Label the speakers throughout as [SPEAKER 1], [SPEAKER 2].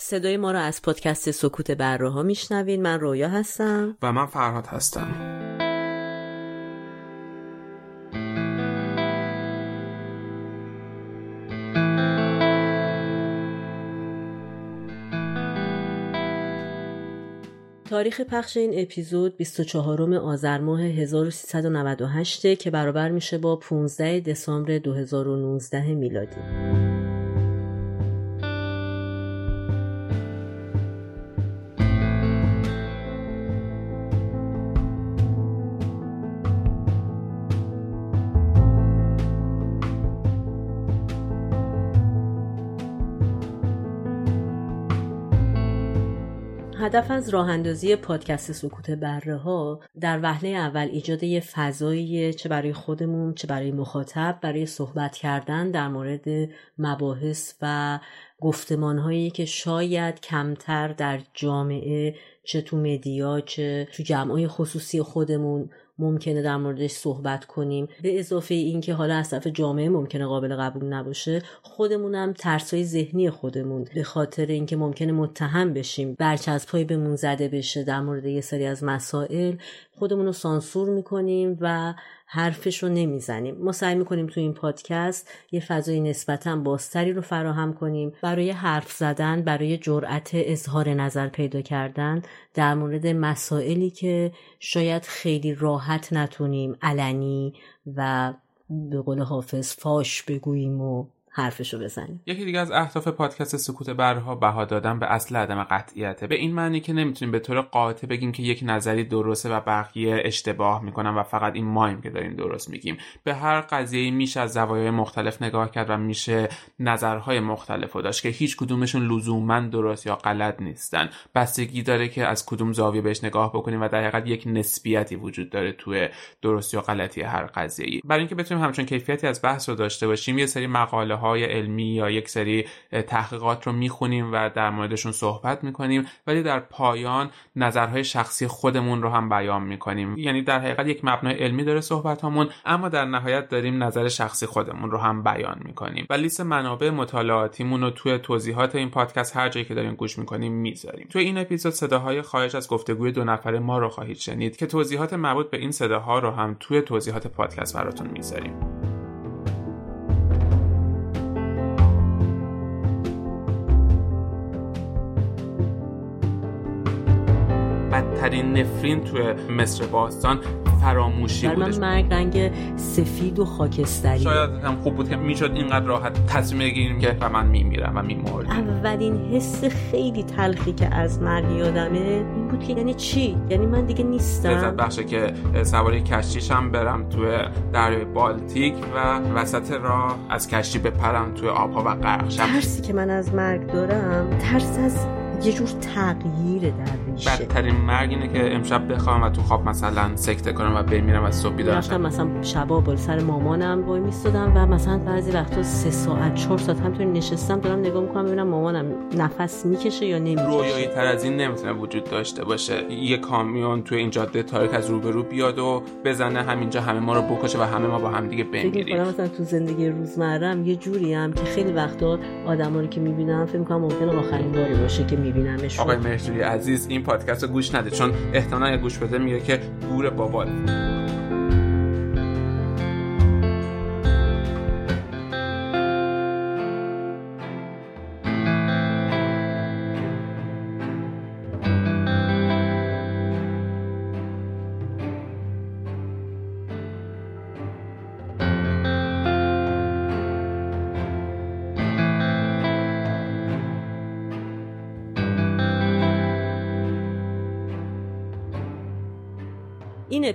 [SPEAKER 1] صدای ما را از پادکست سکوت بره ها میشنوین من رویا هستم.
[SPEAKER 2] و من فرهاد هستم.
[SPEAKER 1] تاریخ پخش این اپیزود 24 آذر ماه 1398 که برابر میشه با 15 دسامبر 2019 میلادی. هدف از راه اندازی پادکست سکوت بره ها در وهله اول ایجاد یه فضایی چه برای خودمون چه برای مخاطب برای صحبت کردن در مورد مباحث و گفتمان هایی که شاید کمتر در جامعه چه تو مدیا چه تو جمعای خصوصی خودمون ممکنه در موردش صحبت کنیم. به اضافه اینکه حالا از طرف جامعه ممکنه قابل قبول نباشه خودمونم ترسای ذهنی خودمون به خاطر اینکه ممکنه متهم بشیم برچسبهایی بهمون زده بشه در مورد یه سری از مسائل خودمون رو سانسور می‌کنیم و حرفش رو نمی‌زنیم. ما سعی می‌کنیم تو این پادکست یه فضای نسبتا بازتری رو فراهم کنیم. برای حرف زدن برای جرأت اظهار نظر پیدا کردن در مورد مسائلی که شاید خیلی راحت نتونیم علنی و به قول حافظ فاش بگوییم و حرفشو بزنیم
[SPEAKER 2] یکی دیگه از اهداف پادکست سکوت برها بها دادن به اصل عدم قطعیته. به این معنی که نمی‌تونیم به طور قاطع بگیم که یک نظری درسته و بقیه اشتباه می‌کنن و فقط این مایم که داریم درست میگیم. به هر قضیه میشه از زوایای مختلف نگاه کرد و میشه نظرهای مختلف و داشت که هیچ کدومشون لزوما درست یا غلط نیستن. بستگی داره که از کدوم زاویه بهش نگاه بکنیم و در حقیقت یک نسبیتی وجود داره توی درست یا غلطی هر قضیه برای اینکه بتونیم همچون کیفیتی از بحث رو داشته باشیم یه سری مقاله های علمی یا یک سری تحقیقات رو می‌خونیم و در موردشون صحبت می‌کنیم ولی در پایان نظرهای شخصی خودمون رو هم بیان می‌کنیم. یعنی در حقیقت یک مبنای علمی داره صحبت همون اما در نهایت داریم نظر شخصی خودمون رو هم بیان می‌کنیم. و لیست منابع مطالعاتیمون رو توی توضیحات این پادکست هر جایی که داریم گوش می‌کنیم می‌ذاریم. توی این اپیزود صداهای خارج از گفتگوی دو نفره ما رو خواهید شنید که توضیحات مربوط به این صداها رو هم توی توضیحات پادکست براتون می‌ذاریم. بدترین نفرین توی مصر باستان فراموشی
[SPEAKER 1] بودش من مرگ رنگ سفید و خاکستری
[SPEAKER 2] شاید هم خوب بود که می‌شد اینقدر راحت تصمیم بگیریم که من میمیرم و میمردم
[SPEAKER 1] اولین حس خیلی تلخی که از مرگ یادمه این بود که یعنی چی؟ یعنی من دیگه نیستم.
[SPEAKER 2] لذت بخشه که سواری کشتیشم برم توی دریای بالتیک و وسط راه از کشتی بپرم توی آبها و غرق شم.
[SPEAKER 1] ترسی که من از مرگ دارم ترس از یه جور تغییر در
[SPEAKER 2] بدترین مرگ اینه که امشب بخوام و تو خواب مثلا سکته کنم و بمیرم و صبح بیدار
[SPEAKER 1] رفتم مثلا شبا بال سر مامانم وای میستادم و مثلا بعضی وقتا سه ساعت چهار ساعت همینطور نشستم دارم نگاه می‌کنم ببینم مامانم نفس می‌کشه یا نمی‌کشه.
[SPEAKER 2] رویایی تر از این نمی‌تونه وجود داشته باشه. یه کامیون تو این جاده تاریک از روبرو بیاد و بزنه همینجا همه ما رو بکشه و همه ما با هم دیگه بمیریم.
[SPEAKER 1] مثلا تو زندگی روزمرم یه جوری هم که خیلی وقتا آدما رو که می‌بینم فکر می‌کنم ممکنه آخرین باری باشه که میبینمشون.
[SPEAKER 2] آقای مهرجوی عزیز این پادکست رو گوش نده چون احتمالا گوش بده میگه که گور بابا.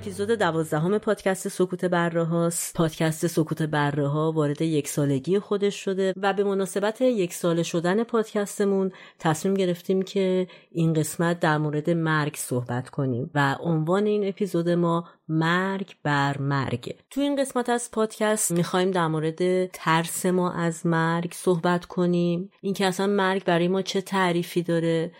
[SPEAKER 1] اپیزود دوازدهم پادکست سکوت بره هاست پادکست سکوت بره ها وارد یک سالگی خودش شده و به مناسبت یک سال شدن پادکستمون تصمیم گرفتیم که این قسمت در مورد مرگ صحبت کنیم و عنوان این اپیزود ما مرگ بر مرگ. تو این قسمت از پادکست می‌خوایم در مورد ترس ما از مرگ صحبت کنیم. اینکه اصلا مرگ برای ما چه تعریفی داره؟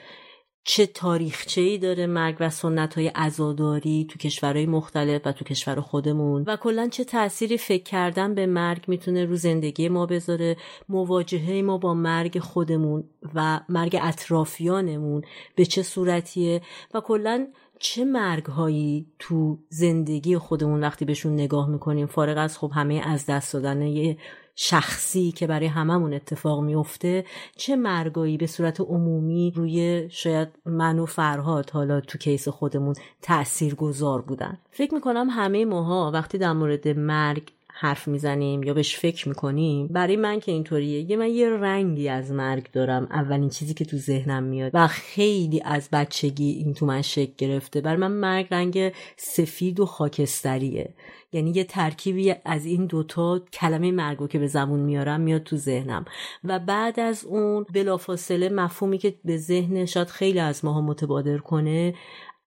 [SPEAKER 1] چه تاریخچه ای داره مرگ و سنت های ازاداری تو کشورهای مختلف و تو کشور خودمون؟ و کلا چه تأثیری فکر کردن به مرگ می‌تونه رو زندگی ما بذاره؟ مواجهه ما با مرگ خودمون و مرگ اطرافیانمون به چه صورتیه؟ و کلا چه مرگ هایی تو زندگی خودمون وقتی بهشون نگاه می‌کنیم؟ فارغ از خب همه از دست دادن یه شخصی که برای هممون اتفاق میفته چه مرگایی به صورت عمومی روی شاید من و فرهاد حالا تو کیس خودمون تأثیر گذار بودن. فکر می‌کنم همه ماها وقتی در مورد مرگ حرف می‌زنیم یا بهش فکر می‌کنیم برای من که اینطوریه. یه من یه رنگی از مرگ دارم. اولین چیزی که تو ذهنم میاد و خیلی از بچگی این تو من شکل گرفته. برای من مرگ رنگ سفید و خاکستریه. یعنی یه ترکیبی از این دوتا کلمه مرگو که به زبون میارم میاد تو ذهنم. و بعد از اون بلافاصله مفهومی که به ذهن شاید خیلی از ماها متبادر کنه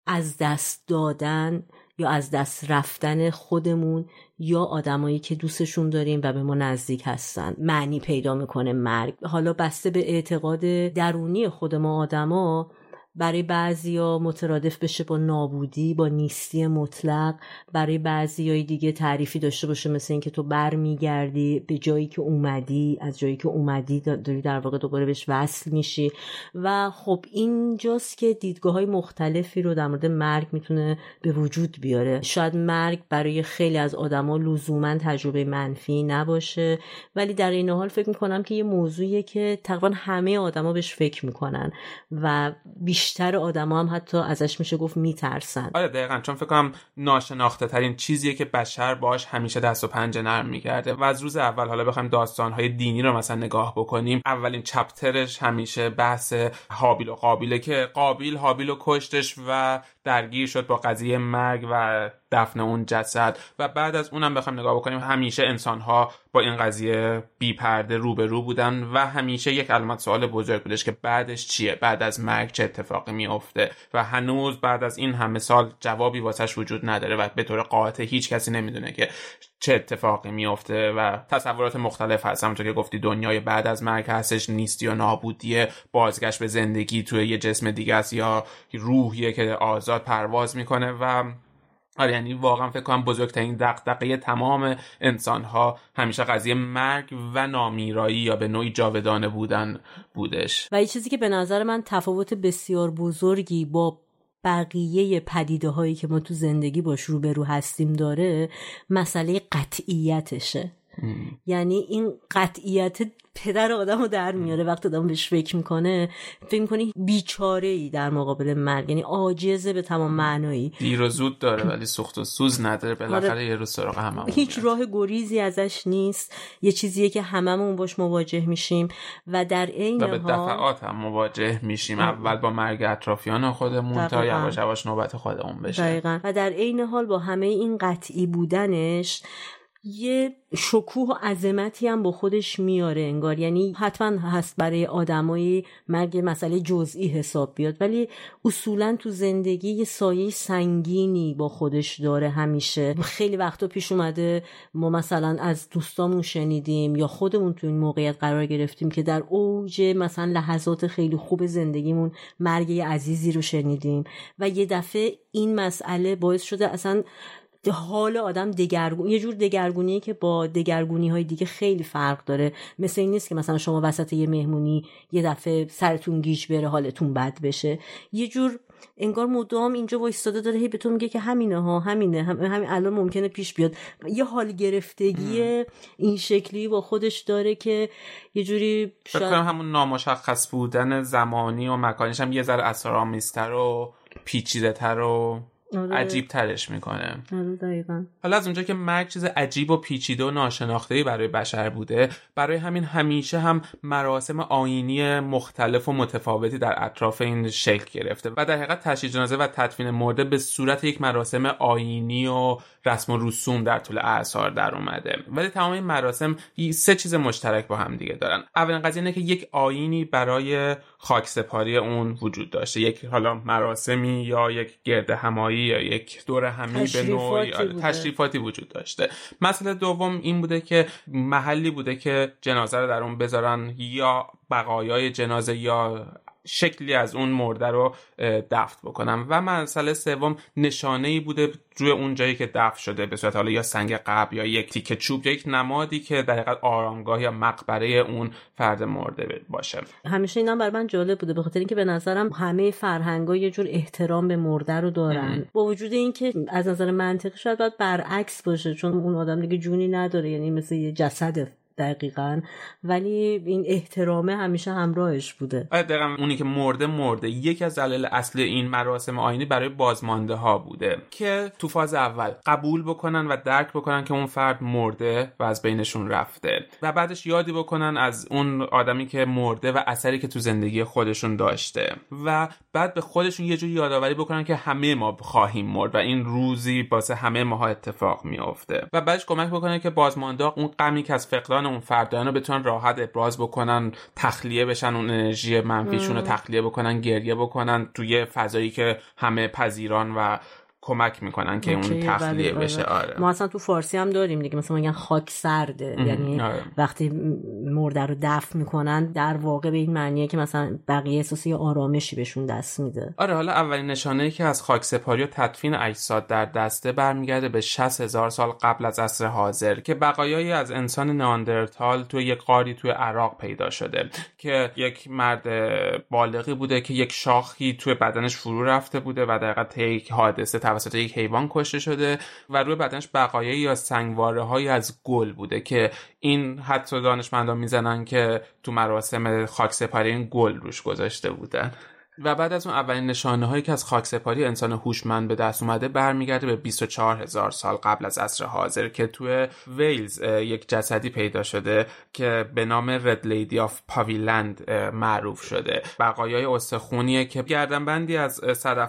[SPEAKER 1] از دست دادن یا از دست رفتن خودمون یا آدمایی که دوستشون داریم و به ما نزدیک هستن. معنی پیدا می‌کنه مرگ. حالا بسته به اعتقاد درونی خود ما آدما برای بعضیا مترادف بشه با نابودی با نیستی مطلق برای بعضیای دیگه تعریفی داشته باشه مثل اینکه تو برمیگردی به جایی که اومدی از جایی که اومدی داری در واقع دوباره بهش وصل میشی. و خب اینجاست که دیدگاه های مختلفی رو در مورد مرگ می‌تونه به وجود بیاره. شاید مرگ برای خیلی از آدما لزوما تجربه منفی نباشه ولی در این حال فکر می‌کنم که یه موضوعیه که تقریبا همه آدما بهش فکر می‌کنن و بیش بیشتر آدما هم حتی ازش میشه گفت میترسن.
[SPEAKER 2] آره دقیقا. چون فکر کنم ناشناخته ترین چیزیه که بشر باش همیشه دست و پنجه نرم می‌کرده. و از روز اول حالا بخوایم داستانهای دینی رو مثلا نگاه بکنیم اولین چپترش همیشه بحث حابیل و قابیله که قابیل حابیل و کشتش و درگیر شد با قضیه مرگ و دفن اون جسد. و بعد از اونم بخوایم نگاه بکنیم همیشه انسان ها با این قضیه بی پرده رو به رو بودن و همیشه یک علامت سوال بزرگ بودش که بعدش چیه؟ بعد از مرگ چه اتفاقی میافته؟ و هنوز بعد از این همه سال جوابی واسش وجود نداره و به طور قاطع هیچ کسی نمی‌دونه که چه اتفاقی میافته و تصورات مختلف هست. همونطور که گفتی دنیای بعد از مرگ هستش نیستی و نابودی بازگشت به زندگی توی یه جسم دیگه است یا روحیه که آزاد پرواز می‌کنه و آره یعنی واقعا فکر کنم بزرگترین دقدقه تمام انسان ها همیشه قضیه مرگ و نامیرایی یا به نوعی جاودانه بودن بودش.
[SPEAKER 1] و یه چیزی که به نظر من تفاوت بسیار بزرگی با بقیه پدیده هایی که ما تو زندگی باش روبرو هستیم داره مسئله قطعیتشه. یعنی این قطعیت پدر آدم رو در میاره وقتی آدم بهش فکر می‌کنه. فکر می‌کنی بیچاره ای در مقابل مرگ. یعنی عاجزه به تمام معنایی.
[SPEAKER 2] دیر و زود داره ولی سخت و سوز نداره. بالاخره آره. یه روز سراغ همه
[SPEAKER 1] هیچ راه گریزی ازش نیست. یه چیزیه که هممون باش مواجه میشیم. و در عین
[SPEAKER 2] حال به دفعات هم مواجه میشیم. اول با مرگ اطرافیان خودمون تا یواش یواش نوبت خودمون بشه.
[SPEAKER 1] دقیقا. و در عین حال با همه این قطعی بودنش یه شکوه و عظمتی هم با خودش میاره انگار. یعنی حتما هست برای آدمایی مرگ مسئله جزئی حساب بیاد ولی اصولا تو زندگی یه سایه سنگینی با خودش داره همیشه. خیلی وقتا پیش اومده ما مثلا از دوستامون شنیدیم یا خودمون تو این موقعیت قرار گرفتیم که در اوج مثلا لحظات خیلی خوب زندگیمون مرگ عزیزی رو شنیدیم. و یه دفعه این مسئله باعث شده اصلا حال آدم دگرگون یه جور دگرگونیه که با دگرگونی های دیگه خیلی فرق داره. مثل این نیست که مثلا شما وسط یه مهمونی یه دفعه سرتون گیج بره حالتون بد بشه. یه جور انگار مدام اینجا وایستاده داره هی به تو میگه که همینه ها همینه هم همین الان ممکنه پیش بیاد. یه حال گرفتگی این شکلی با خودش داره که یه جوری
[SPEAKER 2] شاید... همون نامشخص بودن زمانی و مکانیش هم یه ذره اسرارآمیزتر و پیچیده تر و. عجیب ترش می‌کنه.
[SPEAKER 1] آره
[SPEAKER 2] حالا از اونجا که مرگ چیز عجیب و پیچیده و ناشناخته برای بشر بوده برای همین همیشه هم مراسم آینی مختلف و متفاوتی در اطراف این شکل گرفته و در حقیقت تشییع جنازه و تدفین مرده به صورت یک مراسم آینی و رسم و رسوم در طول اعصار در اومده. ولی تمام این مراسم سه چیز مشترک با هم دیگه دارن. اولین قضیه اینه که یک آینی برای خاکسپاری اون وجود داشته. یک حالا مراسمی یا یک گرد همایی یا یک دور همی به نوعی آره، تشریفاتی وجود داشته. مسئله دوم این بوده که محلی بوده که جنازه رو در اون بذارن یا بقایای جنازه یا شکلی از اون مرده رو دفت بکنم. و مسئله سوم نشانه ای بوده روی اون جایی که دفن شده به صورت حالا یا سنگ قبل یا یک تیکه چوب یا یک نمادی که در حقیقت آرامگاه یا مقبره اون فرد مرده باشه.
[SPEAKER 1] همیشه اینا بر من جالب بوده به خاطر اینکه به نظرم همه فرهنگا یه جور احترام به مرده رو دارن. با وجود اینکه از نظر منطقی شاید باید برعکس باشه چون اون آدم دیگه جونی نداره یعنی مثل یه جسد دقیقا. ولی این احترامه همیشه همراهش بوده.
[SPEAKER 2] آره دقیقا اونی که مرده مرده. یکی از دلایل اصلی این مراسم آینی برای بازمانده ها بوده که تو فاز اول قبول بکنن و درک بکنن که اون فرد مرده و از بینشون رفته و بعدش یادی بکنن از اون آدمی که مرده و اثری که تو زندگی خودشون داشته و بعد به خودشون یه جوری یادآوری بکنن که همه ما خواهیم مرد و این روزی واسه همه ماها اتفاق میافته. و بعدش کمک بکنن که بازمانده اون غمی که از فقدان اون فردایان رو بتونن راحت ابراز بکنن تخلیه بشن اون انرژی منفیشون رو تخلیه بکنن گریه بکنن توی فضایی که همه پذیران و کمک می‌کنن که اون تخلیه بله، بشه. آره.
[SPEAKER 1] ما اصلا تو فارسی هم داریم دیگه. مثلا میگن خاک سرده. یعنی آره. وقتی مرده رو دفن می‌کنن در واقع به این معنیه که مثلا بقیه احساسی آرامشی بهشون دست میده.
[SPEAKER 2] آره حالا اولین نشانه ای که از خاک سپاری و تدفین اجساد در دسته برمیگرده به 60 هزار سال قبل از عصر حاضر که بقایایی از انسان ناندرتال توی یک قاری توی عراق پیدا شده که یک مرد بالغی بوده که یک شاخی توی بدنش فرو رفته بوده و در یک حادثه توسط یک حیوان کشته شده و روی بدنش بقایایی یا سنگواره های از گل بوده که این حتی دانشمندان می‌زنن که تو مراسم خاک سپاری این گل روش گذاشته بودن. و بعد از اون اولین نشانه هایی که از خاکسپاری انسان هوشمند به دست اومده برمیگرده به 24 هزار سال قبل از عصر حاضر که توی ویلز یک جسدی پیدا شده که به نام Red Lady of Paviland معروف شده. بقایای استخونیه که گردنبندی از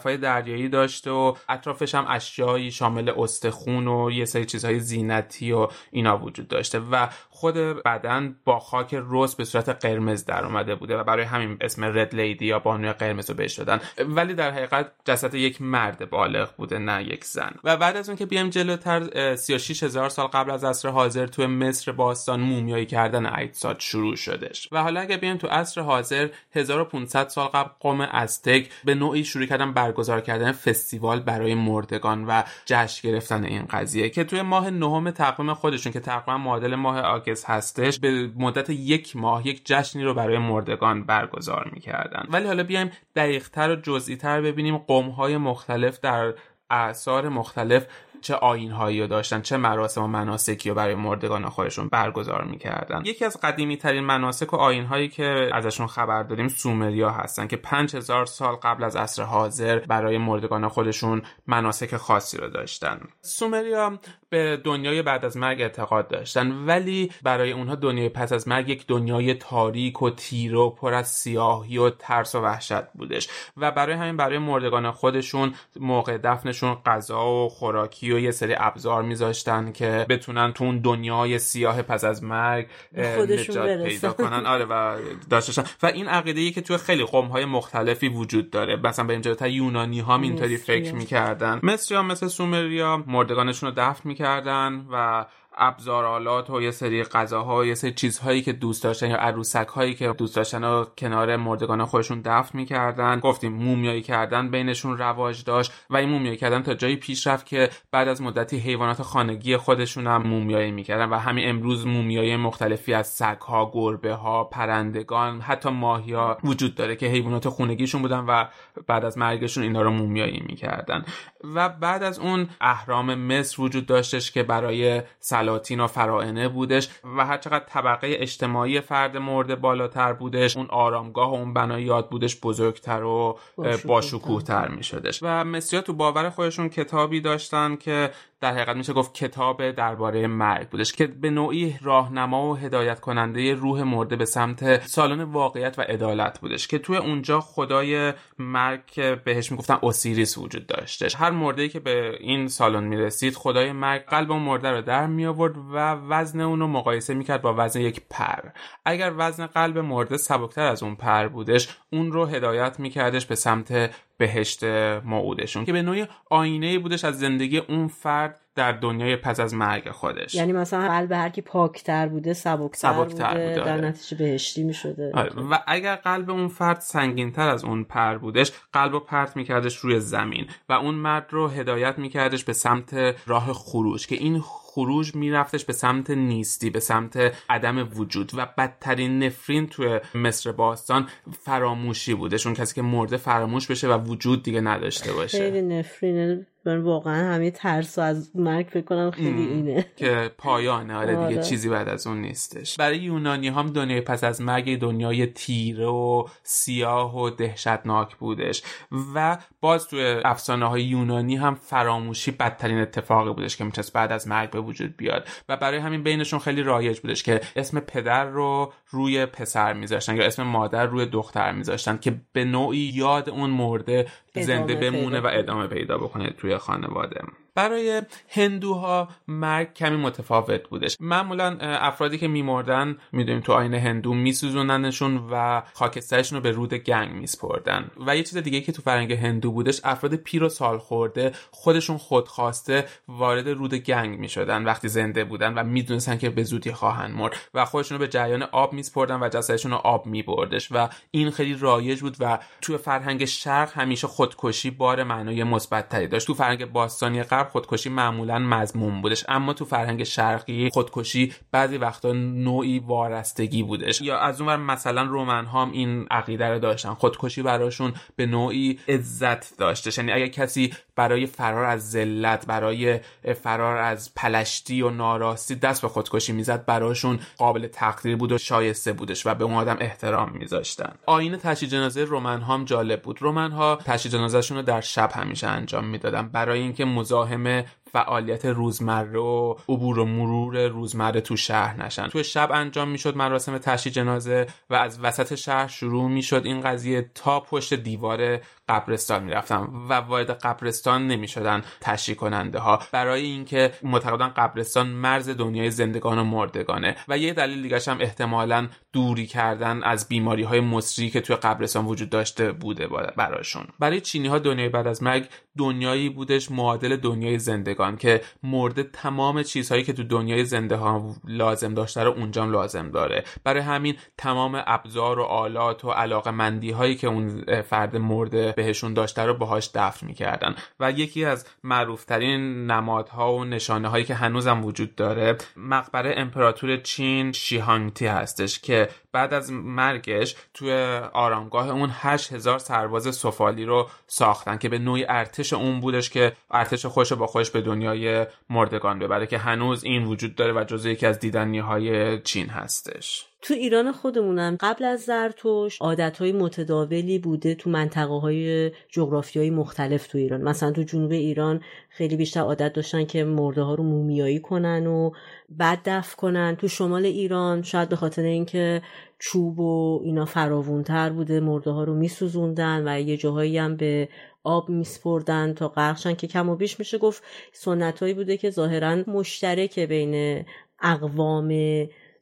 [SPEAKER 2] های دریایی داشته و اطرافش هم اشیایی شامل استخون و یه سری چیزهای زینتی و اینا وجود داشته. و خود بدن با خاک رس به صورت قرمز در اومده بوده و برای همین اسم رد لیدی یا بانوی قرمز رو بهش دادن. ولی در حقیقت جسد یک مرد بالغ بوده نه یک زن. و بعد از اون که بیایم جلوتر 36 هزار سال قبل از عصر حاضر تو مصر باستان مومیایی کردن اجساد شروع شدش و حالا اگه بیایم تو عصر حاضر 1500 سال قبل قوم ازتک به نوعی شروع کردن برگزار کردن فستیوال برای مردگان و جشن گرفتن این قضیه که توی ماه نهم تقویم خودشون که تقریبا معادل ماه آگست هستش به مدت یک ماه یک جشنی رو برای مردگان برگزار می‌کردن. ولی حالا بیایم دقیقتر و جزئیتر ببینیم قومهای مختلف در اعثار مختلف چه آینهایی رو داشتن چه مراسم و مناسکی رو برای مردگان خودشون برگزار می‌کردن. یکی از قدیمی ترین مناسک و آینهایی که ازشون خبر داریم سومریا هستن که 5000 سال قبل از عصر حاضر برای مردگان خودشون مناسک خاصی رو داشتن. سومریا به دنیای بعد از مرگ اعتقاد داشتن. ولی برای اونها دنیای پس از مرگ یک دنیای تاریک و تیره و پر از سیاهی و ترس و وحشت بودش. و برای همین برای مردگان خودشون موقع دفنشون غذا و خوراکی و یه سری ابزار میذاشتن که بتونن تو اون دنیای سیاه پس از مرگ نجات پیدا کنن. آره و داشتن و این عقیده ای که تو خیلی قوم های مختلفی وجود داره. مثلا به تا یونانی ها اینطوری فکر می‌کردن. مصری ها مثل سومریا مردگانشون رو دفن می‌کردن. و ابزارالات و یه سری غذاها و یه سری چیزهایی که دوست داشتن یا عروسک هایی که دوست داشتن و کنار مردگان خودشون دفن می‌کردن. گفتیم مومیایی کردن بینشون رواج داشت و این مومیایی کردن تا جایی پیش رفت که بعد از مدتی حیوانات خانگی خودشون هم مومیایی می‌کردن و همین امروز مومیایی مختلفی از سگ ها گربه ها پرندگان حتی ماهیا وجود داره که حیوانات خونگیشون بودن و بعد از مرگشون اینا رو مومیایی می‌کردن. و بعد از اون اهرام مصر وجود داشتش که برای سلاطین و فرائنه بودش و هر چقدر طبقه اجتماعی فرد مرده بالاتر بودش اون آرامگاه و اون بنای یاد بودش بزرگتر و با تر می شدش و مصری تو باور خودشون کتابی داشتن که در حقیقت میشه گفت کتاب درباره مرگ بودش که به نوعی راهنما و هدایت کننده روح مرده به سمت سالن واقعیت و عدالت بودش که توی اونجا خدای مرگ که بهش می‌گفتن اوسیریس وجود داشتش. هر مرده که به این سالن می‌رسید خدای مرگ قلب اون مرده رو در می آورد و وزن اون رو مقایسه می‌کرد با وزن یک پر. اگر وزن قلب مرده سبکتر از اون پر بودش اون رو هدایت میکردش به سمت بهشت موعودشون که به نوعی آینه بودش از زندگی اون فرد در دنیای پس از مرگ خودش
[SPEAKER 1] یعنی مثلا قلب هر کی پاکتر بوده سبکتر,
[SPEAKER 2] سبکتر
[SPEAKER 1] بوده,
[SPEAKER 2] بوده،
[SPEAKER 1] در
[SPEAKER 2] آره.
[SPEAKER 1] نتیجه بهشتی می‌شده
[SPEAKER 2] آره. و اگر قلب اون فرد سنگینتر از اون پر بودش قلب رو پرت میکردش روی زمین و اون مرد رو هدایت میکردش به سمت راه خروج که این خروج میرفتش به سمت نیستی به سمت عدم وجود و بدترین نفرین توی مصر باستان فراموشی بودش اون کسی که مرده فراموش بشه و وجود دیگه نداشته باشه.
[SPEAKER 1] خیلی نفرینه. من واقعا همه ترس و از مرگ فکر کنم خیلی
[SPEAKER 2] ام.
[SPEAKER 1] اینه
[SPEAKER 2] که پایانه آره دیگه
[SPEAKER 1] آره.
[SPEAKER 2] چیزی بعد از اون نیستش برای یونانی هم دنیای پس از مرگ دنیای تیره و سیاه و دهشتناک بودش و باز توی افسانه های یونانی هم فراموشی بدترین اتفاقی بودش که می‌تونست بعد از مرگ به وجود بیاد و برای همین بینشون خیلی رایج بودش که اسم پدر رو روی پسر میذاشتن یا اسم مادر روی دختر میذاشتن که به نوعی یاد اون مرده زنده بمونه و ادامه پیدا بکنه توی خانواده. برای هندوها مرگ کمی متفاوت بودش. معمولا افرادی که میمردن می‌دونیم تو آین هندو میسوزوننشون و خاکسترشون رو به رود گنگ میسپردن. و یه چیز دیگه که تو فرهنگ هندو بودش افراد پیر و سال خورده خودشون خودخواسته وارد رود گنگ می‌شدن وقتی زنده بودن و می‌دونستن که به زودی خواهند مرد و خودشون رو به جریان آب میسپردن و جسدشون رو آب میبردش و این خیلی رایج بود و تو فرهنگ شرق همیشه خودکشی بار معنای مثبتتری داشت. تو فرهنگ باستانی خودکشی معمولا مضمون بودش. اما تو فرهنگ شرقی خودکشی بعضی وقتا نوعی وارستگی بودش. یا از اون ور مثلا رومن هم این عقیده رو داشتن. خودکشی براشون به نوعی عزت داشتش. یعنی اگر کسی برای فرار از ذلت برای فرار از پلشتی و ناراستی دست به خودکشی می‌زد براشون قابل تقدیر بود و شایسته بودش و به اون آدم احترام میذاشتن. آین تشییع جنازه رومن هم جالب بود. رومن ها تشییع جنازهشون رو در شب همیشه انجام می‌دادن. برای اینکه مزاحم فعالیت روزمره و عبور و مرور روزمره تو شهر نشن. تو شب انجام می‌شد مراسم تشییع جنازه و از وسط شهر شروع می‌شد این قضیه تا پشت دیوار قبرستان می‌رفتن و وارد قبرستان نمی‌شدن تشییع کننده ها برای اینکه معتقدن قبرستان مرز دنیای زندگان و مردگانه و یه دلیل دیگه هم احتمالا دوری کردن از بیماری های مصری که توی قبرستان وجود داشته بوده براشون. برای چینی ها دنیای بعد از مرگ دنیایی بودش معادل دنیای زندگان که مرده تمام چیزهایی که تو دنیای زنده ها لازم داشته رو اونجا لازم داره. برای همین تمام ابزار و آلات و علاقه مندی هایی که اون فرد مرده بهشون داشته رو باهاش دفن می‌کردن. و یکی از معروفترین نمادها و نشانه هایی که هنوزم وجود داره مقبره امپراتور چین شیهانگتی هستش که بعد از مرگش توی آرامگاه اون 8000 سرباز سفالی رو ساختن که به نوعی ارتش اون بودش که ارتش خوش با خوش به دنیای مردگان ببره که هنوز این وجود داره و جزو یکی از دیدنی های چین هستش.
[SPEAKER 1] تو ایران خودمونم قبل از زرتوش عادتهای متداولی بوده تو منطقه های جغرافیایی مختلف تو ایران. مثلا تو جنوب ایران خیلی بیشتر عادت داشتن که مرده ها رو مومیایی کنن و بعد دفن کنن. تو شمال ایران شاید به خاطر اینکه چوب و اینا فراوونتر بوده مرده ها رو میسوزوندن و یه جاهایی هم به آب میسپردن تا غرقشن که کم و بیش میشه گفت سنتهایی بوده که ظاهرا مشترک بین اقوام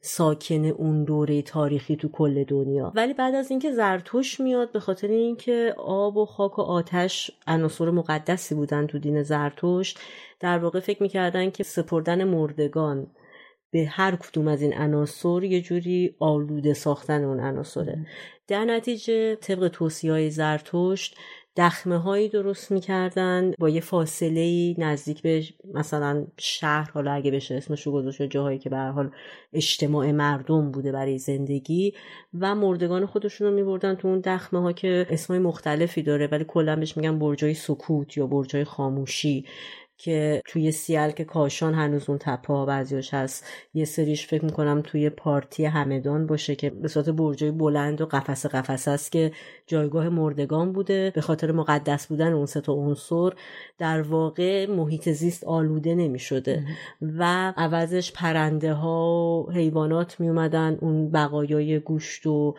[SPEAKER 1] ساکن اون دوره تاریخی تو کل دنیا. ولی بعد از اینکه زرتوش میاد به خاطر اینکه آب و خاک و آتش عناصر مقدسی بودن تو دین زرتشت در واقع فکر می‌کردن که سپردن مردگان به هر کدوم از این عناصر یه جوری آلوده ساختن اون عناصره. در نتیجه طبق توصیه های زرتشت دخمه هایی درست می‌کردن با یه فاصله نزدیک به مثلا شهر حالا اگه بشه اسمشو گذاشت جاهایی که به حال اجتماع مردم بوده برای زندگی و مردگان خودشون رو میبردن تو اون دخمه ها که اسمای مختلفی داره ولی کلا بهش میگن برجای سکوت یا برجای خاموشی. که توی سیل که کاشان هنوز اون تپه ها بعضیاش هست یه سریش فکر می‌کنم توی پارتی همدان باشه که به صورت برجای بلند و قفس قفس است که جایگاه مردگان بوده. به خاطر مقدس بودن اون سه تا عنصر در واقع محیط زیست آلوده نمی شده و عوضش پرنده ها و حیوانات می اومدن اون بقایای گوشت و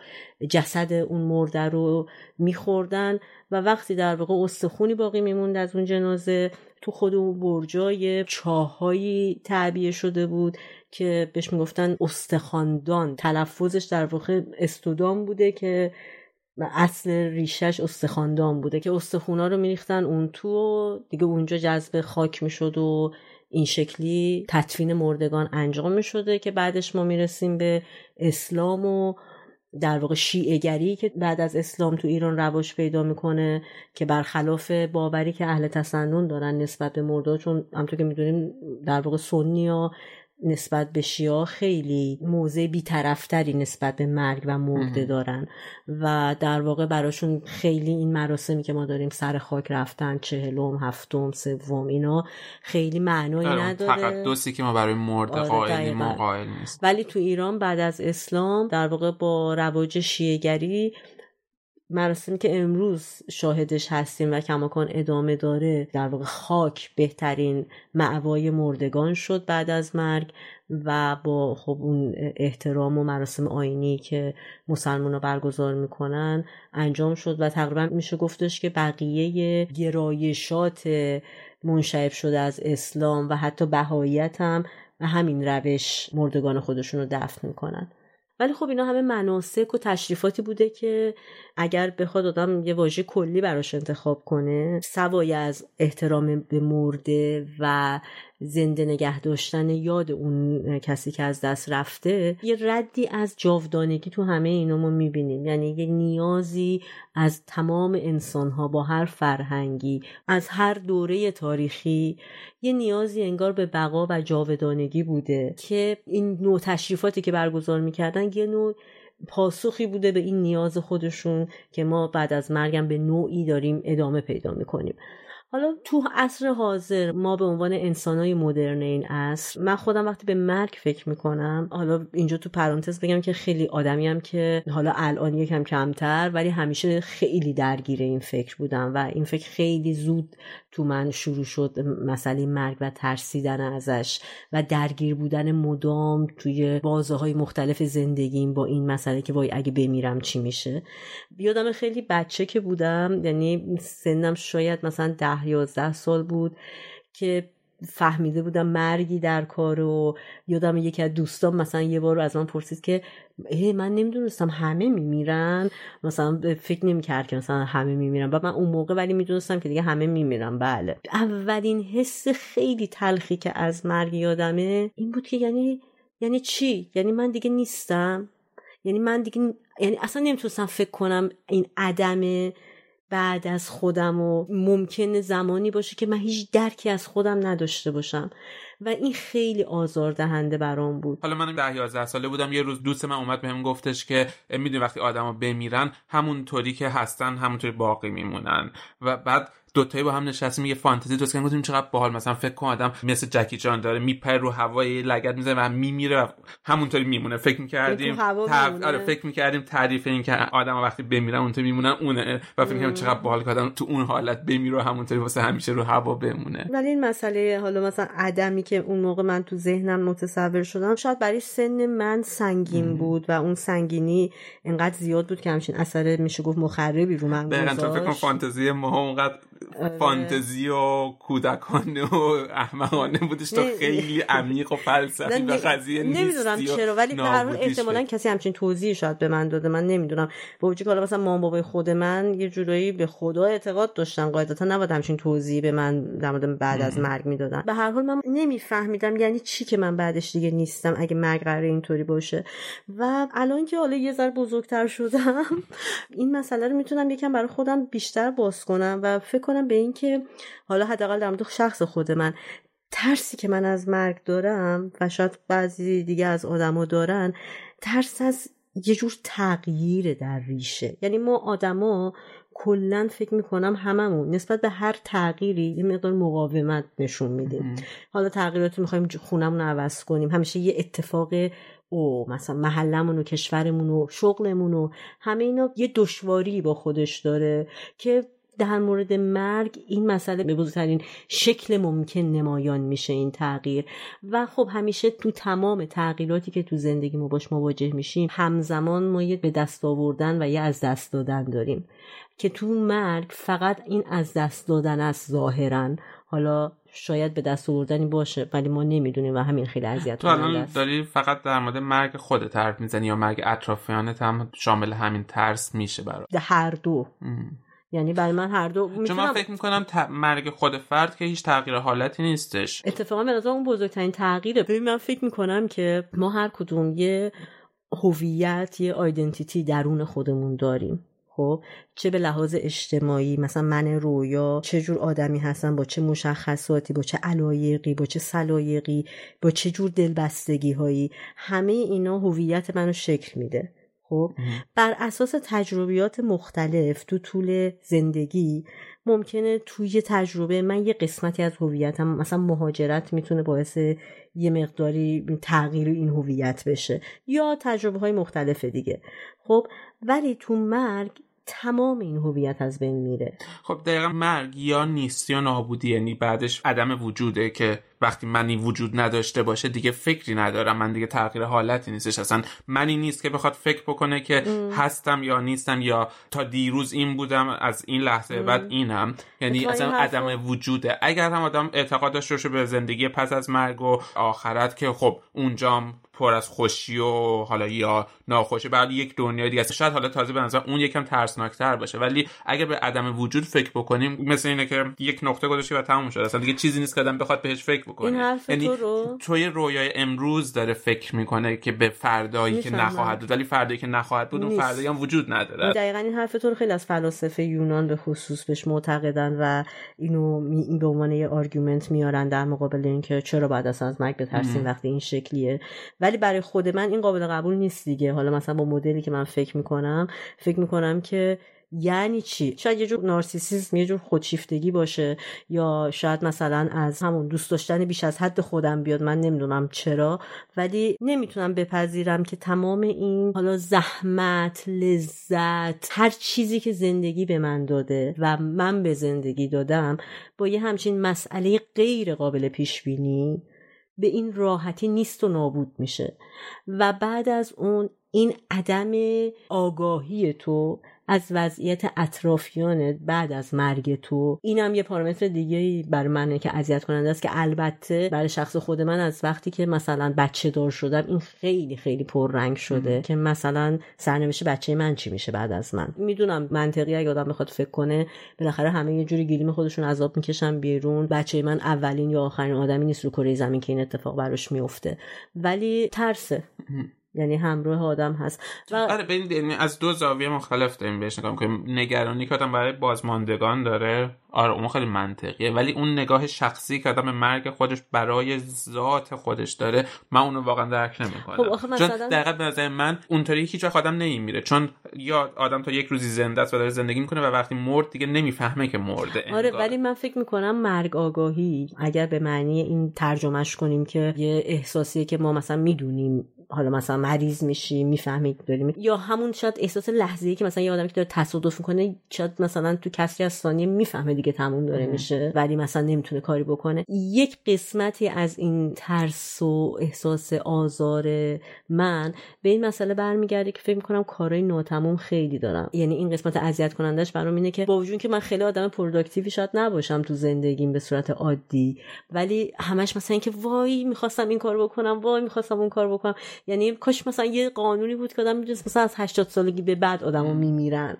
[SPEAKER 1] جسد اون مرده رو میخوردن. و وقتی در واقع استخونی باقی میموند از اون جنازه تو خود اون برجای چاههایی تعبیه شده بود که بهش می‌گفتن استخاندان. تلفظش در واقع استودان بوده که اصل ریشش استخاندان بوده که استخونا رو میریختن اون تو و دیگه اونجا جذب خاک می‌شد و این شکلی تطفین مردگان انجام می شده که بعدش ما می‌رسیم به اسلام و در واقع شیعهگری که بعد از اسلام تو ایران رواج پیدا می‌کنه که برخلاف باوری که اهل تسنن دارن نسبت به مردا چون همطور که می‌دونیم در واقع سنی ها نسبت به شیا خیلی موضع بیطرفتری نسبت به مرگ و مرده دارن. و در واقع براشون خیلی این مراسمی که ما داریم سر خاک رفتن چهلم هفتم سوم اینا خیلی معنایی آره، نداره.
[SPEAKER 2] تقدسی که ما برای مرده آره قائلیم قائل نیست
[SPEAKER 1] ولی تو ایران بعد از اسلام در واقع با رواج شیعگری مراسمی که امروز شاهدش هستیم و کماکان ادامه داره در واقع خاک بهترین معوای مردگان شد بعد از مرگ و با خب اون احترام و مراسم آینی که مسلمان ها برگزار می‌کنن انجام شد و تقریبا میشه گفتش که بقیه گرایشات منشعب شده از اسلام و حتی بهاییت هم و همین روش مردگان خودشون رو دفن می‌کنن. ولی خب اینا همه مناسک و تشریفاتی بوده که اگر بخواد آدم یه واژه کلی براش انتخاب کنه سوای از احترام به مرده و زنده نگه داشتن یاد اون کسی که از دست رفته یه ردی از جاودانگی تو همه اینا ما می‌بینیم. یعنی یه نیازی از تمام انسان ها با هر فرهنگی از هر دوره تاریخی یه نیازی انگار به بقا و جاودانگی بوده که این نوع تشریفاتی که برگزار می‌کردن یه نوع پاسخی بوده به این نیاز خودشون که ما بعد از مرگم به نوعی داریم ادامه پیدا می‌کنیم. حالا تو عصر حاضر ما به عنوان انسانای مدرن این عصر من خودم وقتی به مرگ فکر می‌کنم حالا اینجا تو پرانتز بگم که خیلی آدمیم که حالا الان یکم کمتر ولی همیشه خیلی درگیر این فکر بودم و این فکر خیلی زود تو من شروع شد مسئله مرگ و ترسیدن ازش و درگیر بودن مدام توی بازه های مختلف زندگیم با این مسئله که وای اگه بمیرم چی میشه. بیادم خیلی بچه که بودم یعنی سنم شاید مثلا ده یازده سال بود که فهمیده بودم مرگی در کار و یادم یکی از دوستان مثلا یه بار از من پرسید که اه من نمی‌دونستم همه میمیرن. مثلا فکر نمی‌کرد که مثلا همه میمیرن. و من اون موقع ولی می‌دونستم که دیگه همه میمیرن. بله. اولین حس خیلی تلخی که از مرگ یادمه این بود که یعنی یعنی چی؟ یعنی من دیگه نیستم. یعنی من دیگه یعنی اصلا نمی‌تونستم فکر کنم این عدم بعد از خودم و ممکنه زمانی باشه که من هیچ درکی از خودم نداشته باشم. و این خیلی آزاردهنده برام بود.
[SPEAKER 2] حالا من ده 11 ساله بودم یه روز دوست من اومد بهم گفتش که می‌دونی وقتی آدما بمیرن همونطوری که هستن همونطوری باقی میمونن. و بعد دوتایی با هم نشستیم یه فانتزی درست کردیم چقدر باحال مثلا فکر کن آدم مثل جکی جان داره میپره رو هوای لگد می‌زنه و میمیره و همونطوری میمونه. فکر می‌کردیم آره فکر می‌کردیم تعریف این که آدم وقتی بمیرن اونطوری میمونن اونه. و فکر می‌کردم چقدر باحال که آدم تو اون حالت بمیره همونطوری واسه همیشه رو هوا بمونه.
[SPEAKER 1] ولی این مسئله حالا مثلا عدمی که اون موقع من تو ذهنم متصور شدم شاید برای سن من سنگین بود و اون سنگینی انقدر زیاد بود که همچین اثر میشه گفت مخربی رو من گذاشت
[SPEAKER 2] فکر فانتزی ما اونقدر. فانتزی و کودکانه و احمقانه بودش تا خیلی عمیق و فلسفی و قضیه
[SPEAKER 1] نمی‌دونم چرا ولی به هر حال احتمالاً کسی همچین توضیحی شاید به من داده. من نمی‌دونم. با وجود حالا مثلا مام بابای خود من یه جورایی به خدا اعتقاد داشتن. قاعدتا نباید همچین توضیحی به من در مورد بعد از مرگ می‌دادن. به هر حال من نمیفهمیدم یعنی چی که من بعدش دیگه نیستم اگه مرگ قرار اینطوری باشه. و الان که حالا یه ذره بزرگتر شدم این مسئله رو می‌تونم یکم برای خودم بیشتر باز کنم و فکر کنم به اینکه حالا حداقل در مورد شخص خود من. ترسی که من از مرگ دارم و شاید بعضی دیگه از آدما دارن ترس از یه جور تغییر در ریشه. یعنی ما آدما کلا فکر می‌کنم هممون نسبت به هر تغییری یه مقدار مقاومت نشون میدیم حالا تغییرات می‌خوایم خونمون رو عوض کنیم. همیشه یه اتفاق او مثلا محلمون و کشورمون و شغلمون و همه اینا یه دشواری با خودش داره که در مورد مرگ این مسئله به بزرگترین شکل ممکن نمایان میشه این تغییر. و خب همیشه تو تمام تغییراتی که تو زندگی ما باش مواجه میشیم همزمان ما یه به دست آوردن و یه از دست دادن داریم. که تو مرگ فقط این از دست دادن است ظاهرا. حالا شاید به دست آوردنی باشه ولی ما نمی‌دونیم و همین خیلی اذیت
[SPEAKER 2] تو الان داری فقط در مورد مرگ خودت حرف می‌زنی یا مرگ اطرافیانت هم شامل همین ترس میشه برای
[SPEAKER 1] هر دو. یعنی برای من هر دو
[SPEAKER 2] چون من فکر می‌کنم مرگ خود فرد که هیچ تغییر حالتی نیستش.
[SPEAKER 1] اتفاقا به نظر اون بزرگترین تغییره. ببین من فکر می‌کنم که ما هر کدوم یه هویت یه آیدنتیتی درون خودمون داریم. خب؟ چه به لحاظ اجتماعی مثلا من رویا چه جور آدمی هستم با چه مشخصاتی با چه علایقی با چه سلایقی با چه جور دلبستگی هایی همه اینا هویت منو شکل میده. خب بر اساس تجربیات مختلف تو طول زندگی ممکنه توی تجربه من یه قسمتی از هویتم مثلا مهاجرت می‌تونه باعث یه مقداری تغییر این هویت بشه یا تجربه های مختلف دیگه. خب ولی تو مرگ تمام این هویت از بین میره.
[SPEAKER 2] خب دقیقا مرگ یا نیستی یا نابودی یعنی بعدش عدم وجوده که وقتی منی وجود نداشته باشه دیگه فکری ندارم. من دیگه تغییر حالتی نیستش. اصلا منی نیست که بخواد فکر بکنه که هستم یا نیستم یا تا دیروز این بودم از این لحظه بعد اینم. یعنی اصلا عدم وجوده. اگر هم آدم اعتقاد داشته به زندگی پس از مرگ و آخرت که خب اونجام پر از خوشی و حالا یا ناخوشی بعد یک دنیا دیگه شاید حالا تازه به نظر اون یکم ترسناکتر باشه. ولی اگر به عدم وجود فکر بکنیم مثل اینه که یک نقطه گذاشتی و تموم شد. اصلا دیگه چیزی نیست که آدم بخواد بهش فکر بکنه
[SPEAKER 1] این حرف
[SPEAKER 2] یعنی
[SPEAKER 1] تو رو؟
[SPEAKER 2] توی رویای امروز داره فکر می‌کنه که به فردایی که نخواهد بود ولی فردایی که نخواهد بود اون فردایی هم وجود نداره.
[SPEAKER 1] دقیقا این حرف تو رو خیلی از فلاسفه یونان به خصوص بهش معتقدن و اینو می به عنوان یه argument میارن در مقابل اینکه چرا بعد از از مرگ بترسیم وقتی این شکلیه. ولی برای خود من این قابل قبول نیست دیگه. حالا مثلا با مدلی که من فکر می‌کنم فکر می‌کنم که یعنی چی؟ شاید یه جور نارسیسیسم یه جور خودشیفتگی باشه یا شاید مثلا از همون دوست داشتن بیش از حد خودم بیاد من نمی‌دونم چرا ولی نمی‌تونم بپذیرم که تمام این حالا زحمت لذت هر چیزی که زندگی به من داده و من به زندگی دادم با یه همچین مسئله غیر قابل پیش بینی به این راحتی نیست و نابود میشه. و بعد از اون این عدم آگاهی تو از وضعیت اطرافیانت بعد از مرگ تو. اینم یه پارامتر دیگه بر منه که اذیت کننده است که البته برای شخص خود من از وقتی که مثلا بچه دار شدم این خیلی خیلی پررنگ شده که مثلا سرنوشت بچه من چی میشه بعد از من. می‌دونم منطقی اگه آدم بخواد فکر کنه بالاخره همه یه جوری گلیم خودشون عذاب می‌کشن بیرون. بچه من اولین یا آخرین آدمی نیست رو کره زمین که این اتفاق براش میفته ولی ترسه. یعنی همراه آدم هست.
[SPEAKER 2] و آره یعنی از دو زاویه مختلف داریم بهش نگاه که نگرانی که آدم برای بازماندگان داره آره اون خیلی منطقیه. ولی اون نگاه شخصی که آدم مرگ خودش برای ذات خودش داره من اونو واقعا درک نمی‌کنم.
[SPEAKER 1] خب مثلا...
[SPEAKER 2] چون دقیقا به نظر من اونطوری هیچ وقت آدم نمیمیره. چون یا آدم تا یک روزی زنده است و داره زندگی می‌کنه و وقتی مرد دیگه نمی‌فهمه که مرده.
[SPEAKER 1] آره ولی من فکر می‌کنم مرگ آگاهی. اگر به معنی این ترجمهش کنیم که یه احساسیه که ما مثلا می‌دونیم حالا مثلا مریض میشی می‌فهمید داریم یا همون شاید احساس لحظه‌ای که مثلا یه آدمی که داره تصادف می‌کنه شاید مثلا تو کسری از ثانیه می‌فهمه دیگه تموم داره میشه ولی مثلا نمی‌تونه کاری بکنه. یک قسمتی از این ترس و احساس آزار من به این مسئله برمیگرده که فکر می‌کنم کارهای ناتموم خیلی دارم. یعنی این قسمت اذیت کنندش برام اینه که با وجود که من خیلی آدم productive ی شاید نباشم تو زندگیم به صورت عادی ولی همش مثلا اینکه وای می‌خواستم این کار بکنم وای می‌خواستم اون کار بکنم. یعنی کاش مثلا یه قانونی بود که آدم می‌دونست مثلا از 80 سالگی به بعد آدمو میمیرن.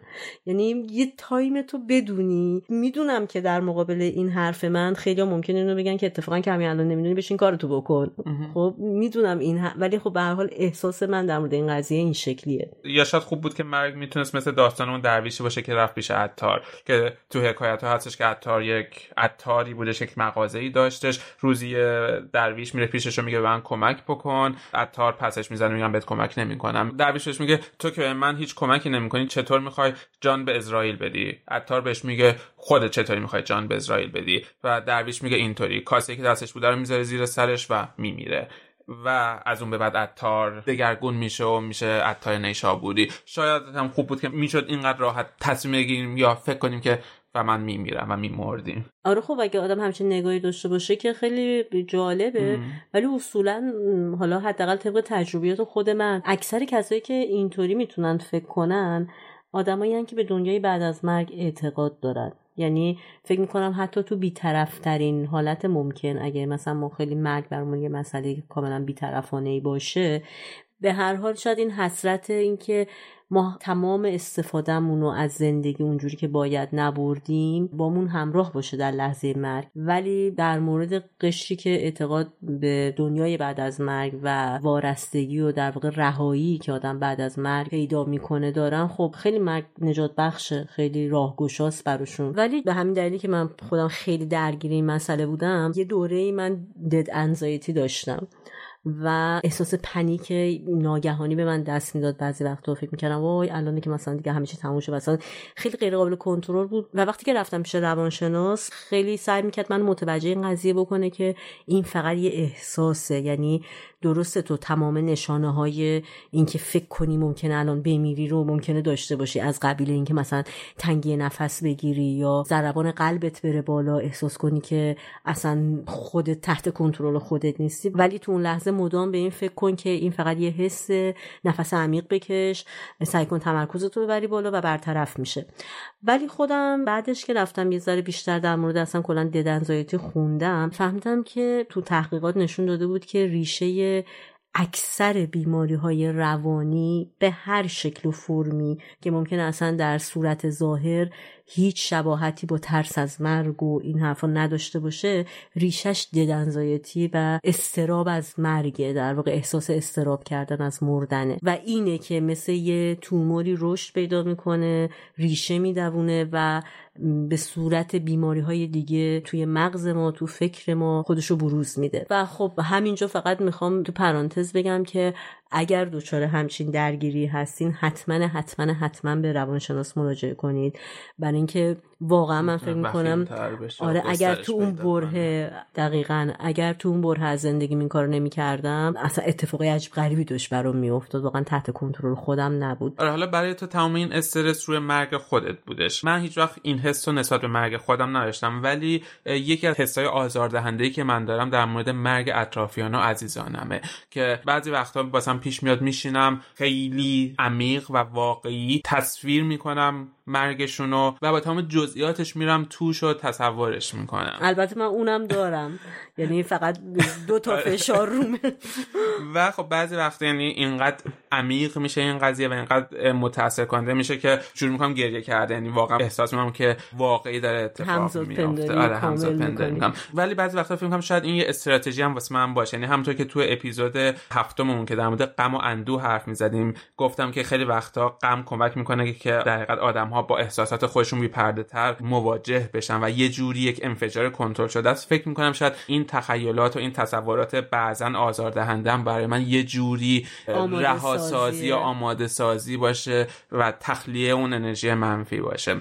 [SPEAKER 1] یعنی یه time تو بدونی. می‌دونم که در مقابل این حرف من خیلی ممکنه اینو بگن که اتفاقا که همین الان نمی‌دونی بشین کارتو بکن. خب می‌دونم این ولی خب به هر حال احساس من در مورد این قضیه این شکلیه.
[SPEAKER 2] یا شاید خوب بود که مرگ می‌تونست مثل داستان اون درویشی باشه که رفت پیش عطار که تو حکایت ها هستش که عطار یک عطاری بودش یک مغازه‌ای داشتش. روزی درویش میره پیشش و میگه من کمک بکن. عطار پسش می‌زنه میگم بهت کمک نمی‌کنم. درویش میگه تو که من هیچ کمکی نمی‌کنی چطور می‌خوای جان به اسرائیل بدی؟ عطار بهش میگه خودت چطوری می‌خوای جان به اسرائیل بدی؟ و درویش میگه اینطوری. کاسه که دستش بوده رو می‌ذاره زیر سرش و میمیره. و از اون به بعد عطار دگرگون میشه و میشه عطار نیشابوری. شاید هم خوب بود که می‌شد اینقدر راحت تصمیم بگیریم یا فکر کنیم که و من میمیرم و میمردیم.
[SPEAKER 1] آره خب اگه آدم همچین نگاهی داشته باشه که خیلی جالبه. ولی اصولا حالا حداقل طبق تجربیات خود من اکثر کسایی که اینطوری می‌تونن فکر کنن آدمایی که به دنیای بعد از مرگ اعتقاد دارن. یعنی فکر می‌کنم حتی تو بیطرفترین حالت ممکن اگه مثلا ما خیلی مرگ برامون یه مسئله کاملا بیطرفانه ای باشه به هر حال شاید این حسرت اینکه ما تمام استفادهمون رو از زندگی اونجوری که باید نبردیم بامون همراه باشه در لحظه مرگ. ولی در مورد قشری که اعتقاد به دنیای بعد از مرگ و وارستگی و در واقع رهایی که آدم بعد از مرگ پیدا می‌کنه دارن خب خیلی مرگ نجات بخشه خیلی راهگشاست براشون. ولی به همین دلیلی که من خودم خیلی درگیر این مسئله بودم یه دوره ای من دد انزایتی داشتم. و احساس پنیک ناگهانی به من دست می‌داد. بعضی وقتا فکر می‌کردم وای الان که مثلا دیگه همیشه تموم شد. مثلا خیلی غیر قابل کنترل بود و وقتی که رفتم پیش روانشناس خیلی سعی می‌کرد من متوجه این قضیه بکنه که این فقط یه احساسه. یعنی درسته تو تمام نشانه های اینکه فکر کنی ممکنه الان بمیری رو ممکنه داشته باشی. از قبیل اینکه مثلا تنگی نفس بگیری یا ضربان قلبت بره بالا احساس کنی که اصلا خودت تحت کنترل خودت نیستی. ولی تو اون لحظه مدام به این فکر کن که این فقط یه حس نفس عمیق بکش سعی کن تمرکزتو ببری بالا و برطرف میشه. ولی خودم بعدش که رفتم یه ذره بیشتر در مورد اصلا کلا ددنزایتی خوندم فهمیدم که تو تحقیقات نشون داده بود که ریشه اکثر بیماری های روانی به هر شکل و فرمی که ممکنه اصلا در صورت ظاهر هیچ شباهتی با ترس از مرگ و این حرفا نداشته باشه ریشش ددنزایتی و استراب از مرگه در واقع احساس استراب کردن از مردنه. و اینه که مثل یه توموری رشد پیدا می‌کنه ریشه میدوونه و به صورت بیماری های دیگه توی مغز ما تو فکر ما خودشو بروز میده. و خب همینجا فقط می‌خوام تو پرانتز بگم که اگر دچار همچین درگیری هستین حتما حتما حتما به روانشناس مراجعه کنید. برای اینکه واقعا من فکر می‌کنم آره اگر تو اون بره دقیقا اگر تو اون بره از زندگی این کارو نمی‌کردم اصلا اتفاق عجیب غریبی داشت برام میافتاد. واقعا تحت کنترل خودم نبود.
[SPEAKER 2] آره حالا برای تو تمام این استرس روی مرگ خودت بودش. من هیچ وقت این حس رو نسبت به مرگ خودم نداشتم ولی یکی از حسای آزاردهنده ای که من دارم در مورد مرگ اطرافیان و عزیزانمه که بعضی وقتا واسم پیش میاد میشینم خیلی عمیق و واقعی تصویر می‌کنم. مرگشونو و با تمام جزئیاتش میرم توش و تصورش می‌کنم.
[SPEAKER 1] البته من اونم دارم. یعنی فقط دو تا آره. فشار رومه
[SPEAKER 2] و خب بعضی وقت یعنی اینقدر عمیق میشه این قضیه و اینقدر متاثر کننده میشه که شروع می‌کنم گریه کرده یعنی واقعا احساس می‌کنم که واقعی داره اتفاق میفته آره همزاد می‌کنم. ولی بعضی وقتا فکر می‌کنم شاید این یه استراتژی هم واسه من باشه. یعنی همونطور که تو اپیزود هفتممون که در مورد غم و اندوه حرف می‌زدیم گفتم که خیلی وقتا غم کمک می‌کنه که در حقیقت آدم ها با احساسات خودشون بی پرده تر مواجه بشن و یه جوری یک انفجار کنترل شده است. فکر می‌کنم شاید این تخیلات و این تصورات بعضا آزاردهنده برای من یه جوری رهاسازی یا آماده سازی باشه و تخلیه اون انرژی منفی باشه.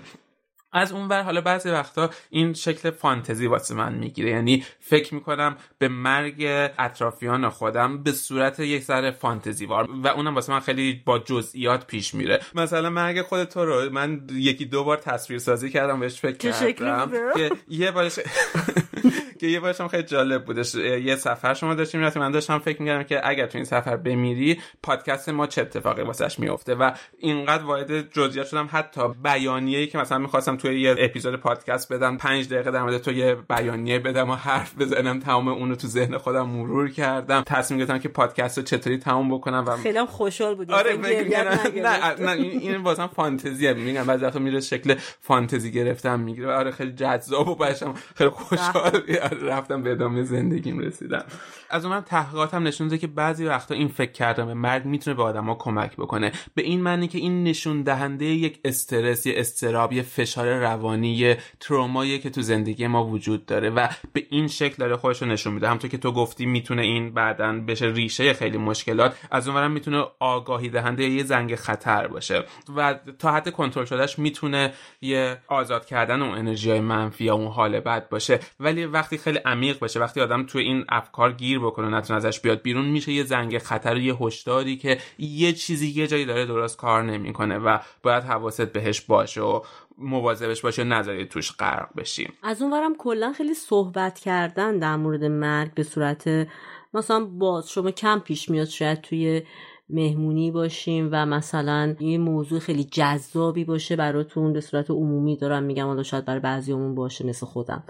[SPEAKER 2] از اون ور حالا بعضی وقتا این شکل فانتزی واسه من می‌گیره. یعنی فکر می‌کنم به مرگ اطرافیان خودم به صورت یک ذره فانتزی وار و اونم واسه من خیلی با جزئیات پیش میره. مثلا مرگ خود تو رو من یکی دو بار تصویر سازی کردم بهش فکر کردم که یه بارش که یه بارش خیلی جالب بودش یه سفر شما داشتیم رفتیم من داشتم فکر می‌کردم که اگر تو این سفر بمیری پادکست ما چه اتفاقی واسش میفته و اینقدر وارد جزئیات شدم حتی بیانیه‌ای که مثلا می‌خواستم توی یه اپیزود پادکست بدم پنج دقیقه در مورد تو یه بیانیه بدم و حرف بزنم تمام اون رو تو ذهن خودم مرور کردم. تصمیم گرفتم که پادکست رو چطوری تموم بکنم و
[SPEAKER 1] خیلی خوشحال بودم
[SPEAKER 2] آره نه نه این بازم فانتزیه. میگم بعضی وقتا میره شکل فانتزی گرفتم می‌گیره. آره خیلی جذاب و باشم خیلی خوشحال. رفتم به ادامه زندگیم رسیدم. از اون تحقیقاتم نشون داده که بعضی وقتا این فکر کردن به مرگ می‌تونه به آدما کمک بکنه. به این معنی که این نشون دهنده یک استرس یه استراب یه فشار روانی یه ترومایی که تو زندگی ما وجود داره و به این شکل داره خودش رو نشون میده. همونطور که تو گفتی می‌تونه این بعدا بشه ریشه خیلی مشکلات از اونورم می‌تونه آگاهی دهنده یه زنگ خطر باشه و تا حد کنترل شدهش می‌تونه یه آزاد کردن اون انرژی های منفی یا اون حال بد باشه. ولی وقتی خیلی عمیق باشه وقتی آدم تو این افکار گیر بکنه نتونه ازش بیاد بیرون میشه یه زنگ خطر یه هشداری که یه چیزی یه جایی داره درست کار نمی‌کنه و باید حواست بهش باشه و مواظبش باشه نذاری توش غرق بشیم.
[SPEAKER 1] از اونورم کلا خیلی صحبت کردن در مورد مرگ به صورت مثلا باز شما کم پیش میاد شاید توی مهمونی باشیم و مثلا یه موضوع خیلی جذابی باشه براتون به صورت عمومی دارم میگم حالا شاید برای بعضیامون باشه مثل خودم.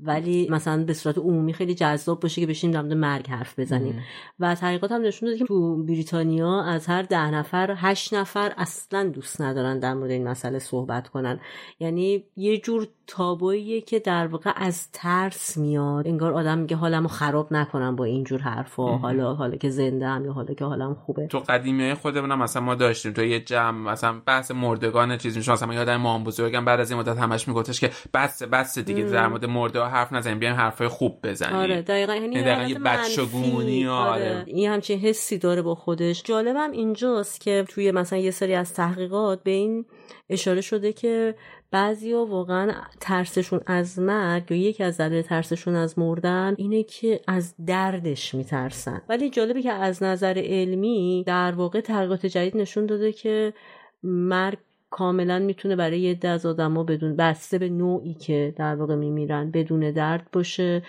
[SPEAKER 1] ولی مثلا به صورت عمومی خیلی جذاب باشه که بشیم در مرگ حرف بزنیم. و تحقیقات هم نشون داده که تو بریتانیا از هر ده نفر هشت نفر اصلا دوست ندارن در مورد این مسئله صحبت کنن. یعنی یه جور تابوییه که در واقع از ترس میاد. انگار آدم میگه حالمو خراب نکنم با اینجور حرفا. حالا حالا که زنده هم یا حالا که حالم خوبه.
[SPEAKER 2] تو قدیمی خودمون مثلا ما داشتیم تو یه جمع مثلا بحث مردگان چیزی میشه مثلا یادم مام بزرگم بعد از این مدت همش میگفتش که بس بس دیگه در مورد مرده ها حرف نزنیم بیایم حرفای خوب بزنیم.
[SPEAKER 1] آره دقیقاً. یعنی,
[SPEAKER 2] یعنی دقیقاً یه بچگونی آره.
[SPEAKER 1] آره. این همچین حسی داره با خودش. جالبم اینجاست که توی مثلا یه سری از تحقیقات به این اشاره شده که بعضیا واقعا ترسشون از مرگ یا یکی از دلایل ترسشون از مردن اینه که از دردش میترسن. ولی جالبه که از نظر علمی در واقع تحقیقات جدید نشون داده که مرگ کاملا می‌تونه برای یه عده از آدما بدون بسته به نوعی که در واقع میمیرن بدون درد باشه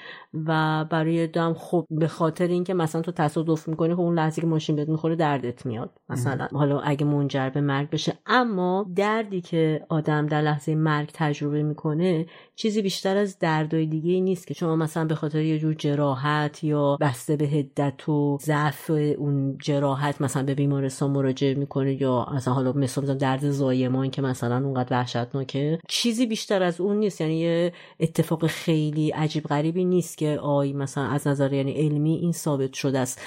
[SPEAKER 1] و برای دم خب به خاطر اینکه مثلا تو تصادف می‌کنی خب اون لحظه که ماشین بهت می‌خوره دردت میاد. مثلا حالا اگه منجر به مرگ بشه. اما دردی که آدم در لحظه مرگ تجربه می‌کنه چیزی بیشتر از دردای دیگه ای نیست که شما مثلا به خاطر یه جور جراحت یا بسته به هدت و ضعف اون جراحت مثلا به بیمارستان مراجعه می‌کنه یا مثلا حالا مثلا درد زایمان که مثلا اونقدر وحشتناکه چیزی بیشتر از اون نیست. یعنی یه اتفاق خیلی عجیب غریبی نیست که آی مثلا از نظر یعنی علمی این ثابت شده است.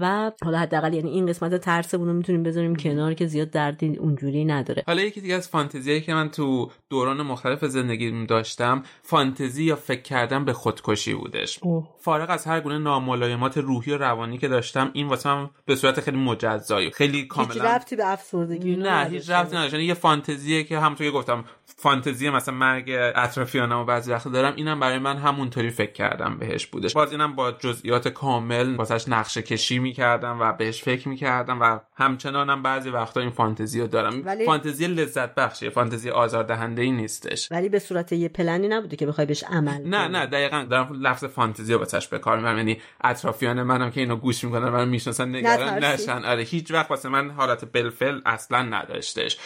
[SPEAKER 1] و حالا حداقل یعنی این قسمت ترسمون رو می‌تونیم بذاریم کنار که زیاد دردی اونجوری نداره.
[SPEAKER 2] حالا یکی دیگه از فانتزیایی که من تو دوران مختلف زندگی داشتم فانتزی یا فکر کردن به خودکشی بودش. اوه. فارغ از هر گونه ناملایمات روحی و روانی که داشتم این واسه من به صورت خیلی مجزایی خیلی کاملا هیچ
[SPEAKER 1] ربطی به افسردگی
[SPEAKER 2] نه هیچ ربطی نداشت. یعنی یه فانتزیه که همونطور که گفتم فانتزی مثلا مرگ اطرافیانم و بعضی وقت دارم اینم برای من همونطوری فکر کردم بهش بودش. باز اینم با جزئیات کامل واسش نقشه کشی می‌کردم و بهش فکر می‌کردم و همچنانم بعضی وقتا این فانتزی رو دارم. ولی... فانتزی لذت بخشه فانتزی آزاردهنده ای نیستش.
[SPEAKER 1] ولی به صورت یه پلنی نبوده که بخوای بهش عمل
[SPEAKER 2] نه نه دقیقا دارم لفظ فانتزی رو واسش به کار می‌برم. یعنی اطرافیان منم که اینو گوش می‌کنن من می‌شناسن نگران نشن. آره هیچ وقت واسه من حالت بلفل اصلا نداشتش.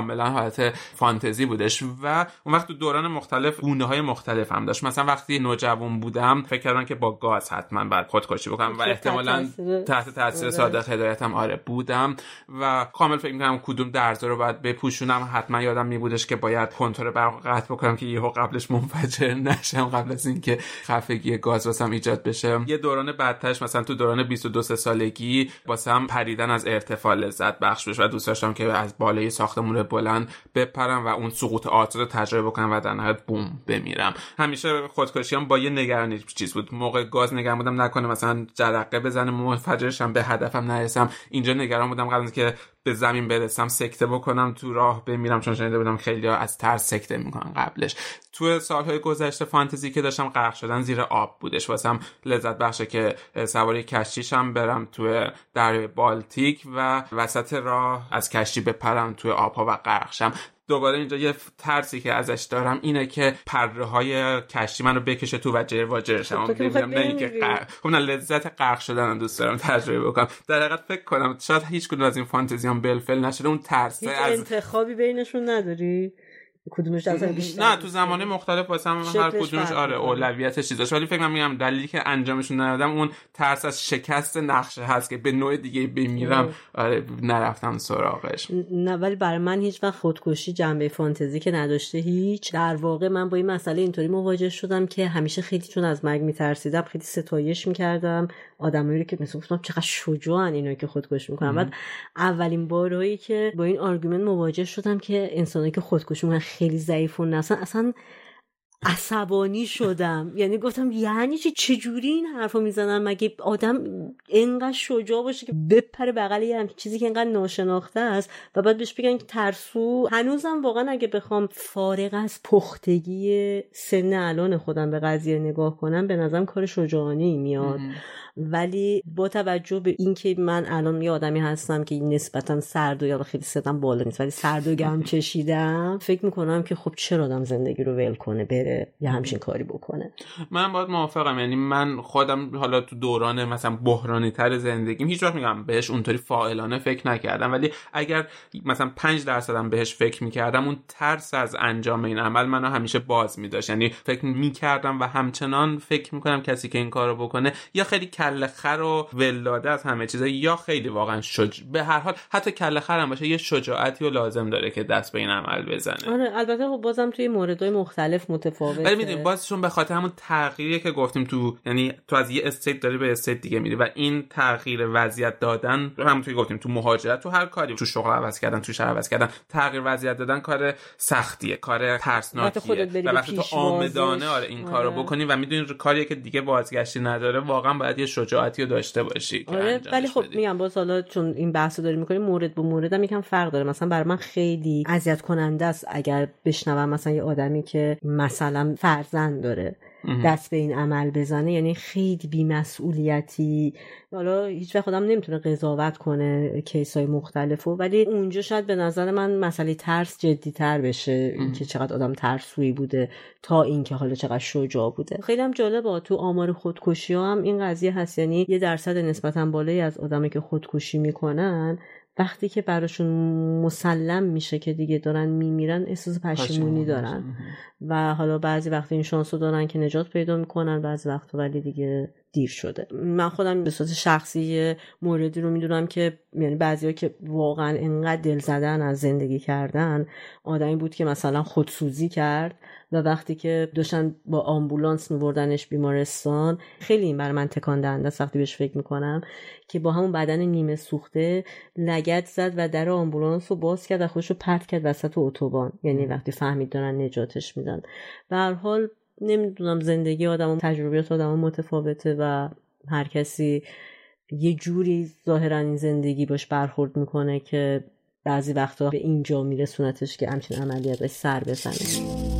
[SPEAKER 2] کاملا حالت فانتزی بودش و اون وقت تو دوران مختلف گونه های مختلف هم داشت. مثلا وقتی نوجوان بودم فکر کردم که با گاز حتما بعد خودکشی بکنم و احتمالا تحت تاثیر آره. صادق هدایتم آره بودم و کامل فکر می‌کنم کدوم درزا رو باید بپوشونم. حتما یادم میبودش که باید کنترل برق قطع بکنم که یهو قبلش منفجر نشم قبل از اینکه خفگی گاز واسم ایجاد بشه. یه دوران بعدتش مثلا تو دوران 22 سالگی واسم پریدن از ارتفاع لذت بخش بشه و دوست داشتم که از بالای ساختمون بلند بپرم و اون سقوط آتش رو تجربه بکنم و در نهایت بوم بمیرم. همیشه خودکشیام با یه نگرانی چیز بود. موقع گاز نگران بودم نکنه مثلا جرقه بزنه منفجرشم به هدفم نرسم. اینجا نگران بودم قبل که به زمین برسم سکته بکنم تو راه بمیرم چون شنیده بودم خیلی از ترس سکته می‌کنن قبلش. تو سالهای گذشته فانتزی که داشتم غرق شدن زیر آب بودش. واسم لذت بخشه که سواری کشتیشم برم تو دریای بالتیک و وسط راه از کشتی بپرم توی آبها و غرق شم. دوباره اینجا یه ترسی که ازش دارم اینه که پره های کشتی منو بکشه تو و جر و جرشم
[SPEAKER 1] خب نه
[SPEAKER 2] اینکه خب نه لذت غرق شدن دوست دارم تجربه بکنم. در حقیقت فکر کنم شاید هیچ کدوم از این فانتزیام بلفل نشده اون ترس
[SPEAKER 1] از انتخابی بینشون نداری؟ کدومش بیشتر
[SPEAKER 2] نه تو زمانه مختلف واسه هم هر کدومش آره اولویتش چیزاش. ولی فکر میگم دلیلی که انجامشون ندادم اون ترس از شکست نقشه هست که به نوع دیگه بمیرم. آره نرفتم سراغش.
[SPEAKER 1] نه ولی برای من هیچ وقت خودکشی جنبه فانتزی که نداشته هیچ. در واقع من با این مسئله اینطوری مواجه شدم که همیشه خیلی چون از مرگ میترسیدم خیلی ستایش می‌کردم. آدمایی که مثلا گفتم چقدر شجاعن اینا که خودکشی می‌کنن. بعد اولین بارهایی که با این آرگومنت مواجه شدم که انسانایی که خودکشی می‌کنن خیلی ضعیف و اصلا اصلا عصبانی شدم. یعنی گفتم یعنی چه چجوری این حرفو می‌زنن مگه آدم انقدر شجاع باشه که بپره بغل یه چیزی که انقدر ناشناخته است و بعد بهش بگن که ترسو؟ هنوزم واقعا اگه بخوام فارغ از پختگی سن الان خودم به قضیه نگاه کنم به نظرم کار شجاعانه ای میاد ولی با توجه به اینکه من الان یه آدمی هستم که نسبتا سرد و یا خیلی سدم بالا نیست ولی سرد و گرم چشیدم فکر می‌کنم که خب چرا آدم زندگی رو ول کنه بره. که یه همچین کاری بکنه.
[SPEAKER 2] من باید موافقم. یعنی من خودم حالا تو دوران مثلا بحرانی تر زندگیم هیچ وقت میگم بهش اونطوری فاعلانه فکر نکردم. ولی اگر مثلا 5 درصدم بهش فکر می‌کردم اون ترس از انجام این عمل منو همیشه باز میداشت. یعنی فکر می‌کردم و همچنان فکر می‌کنم کسی که این کارو بکنه یا خیلی کله خر و ولاده از همه چیزا یا خیلی واقعا شج به هر حال حتی کله خرم باشه یه شجاعتی و لازم داره که دست به این عمل بزنه.
[SPEAKER 1] آره البته خب بازم توی موردهای مختلف متفاوته.
[SPEAKER 2] ولی می‌دونی بازشون به خاطر همون تغییری که گفتیم تو یعنی تو از یه state داری به state دیگه میری و این تغییر وضعیت دادن همونطوری گفتیم تو مهاجرت تو هر کاری تو شغل عوض کردن تو شهر عوض کردن تغییر وضعیت دادن کار سختیه کار ترسناکیه. و وقتی تو آمدانه آره این آره. کارو بکنی و می‌دونی کاریه که دیگه بازگشتی نداره واقعا باید یه شجاعتی رو داشته باشی
[SPEAKER 1] آره ولی خب میگم باز حالا چون این بحثو داری می‌کنی مورد به مورد هم یکم فرق داره. مثلا برای من خیلی اذیت کننده است اگر بشنوم مثلا یه آدمی که مثلا فرزند داره دست به این عمل بزنه یعنی خیلی بیمسئولیتی. حالا هیچ وقت خودم نمی‌تونه قضاوت کنه کیس های مختلف ولی اونجا شاید به نظر من مسئله ترس جدی تر بشه که چقدر آدم ترسویی بوده تا اینکه حالا چقدر شجاع بوده. خیلی هم جالبه تو آمار خودکشی ها هم این قضیه هست. یعنی یه درصد نسبتا بالایی از آدمی که خودکشی می‌کنن وقتی که براشون مسلم میشه که دیگه دارن میمیرن احساس پشیمونی دارن. و حالا بعضی وقت این شانس رو دارن که نجات پیدا می‌کنن بعضی وقت ولی دیگه دیر شده. من خودم به صورت شخصی موردی رو می‌دونم که یعنی بعضیا که واقعا انقدر دل زدن از زندگی کردن آدمی بود که مثلا خودسوزی کرد و وقتی که داشتن با آمبولانس میبردنش بیمارستان خیلی این برای من تکان دهنده است وقتی بهش فکر می‌کنم که با همون بدن نیمه سوخته لگت زد و در آمبولانس رو باز کرد و خودش رو پرت کرد وسط اتوبان. یعنی وقتی فهمید دارن نجاتش میدن. به هر حال نمی‌دونم زندگی آدم تجربیات آدم متفاوته و هر کسی یه جوری ظاهرا این زندگی باش برخورد می‌کنه که بعضی وقتا به اینجا میرسونتش که همچین عملیات سر بزنه.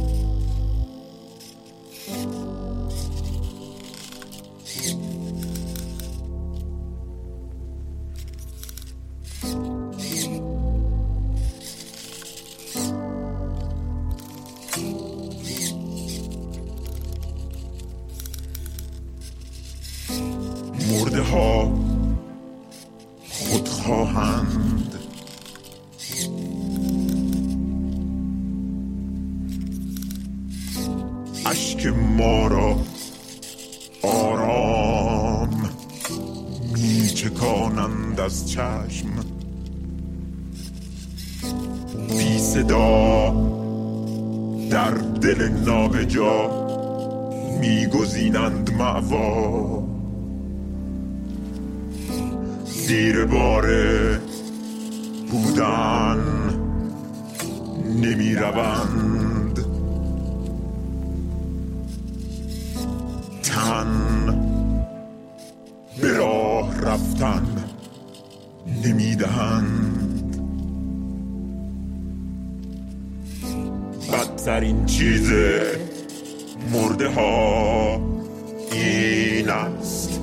[SPEAKER 2] است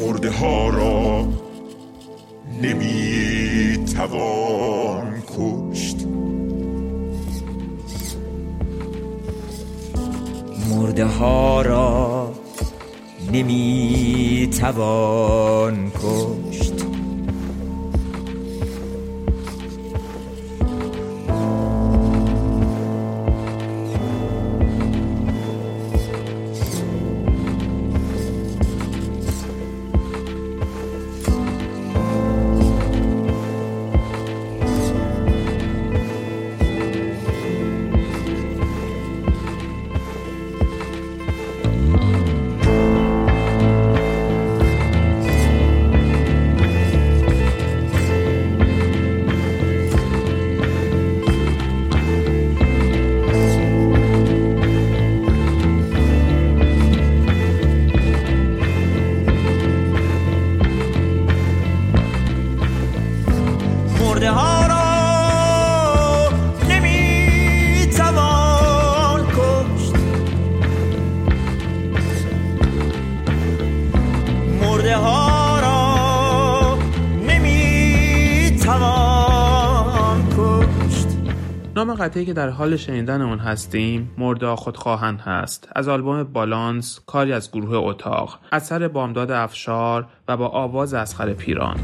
[SPEAKER 3] مرده ها را نمی توان کشت.
[SPEAKER 4] مرده ها را نمی توان کشت.
[SPEAKER 2] قطعی که در حال شنیدن اون هستیم مردا خودخواهند هست. از آلبوم بالانس کاری از گروه اتاق. اثر بامداد افشار و با آواز اسخر پیران.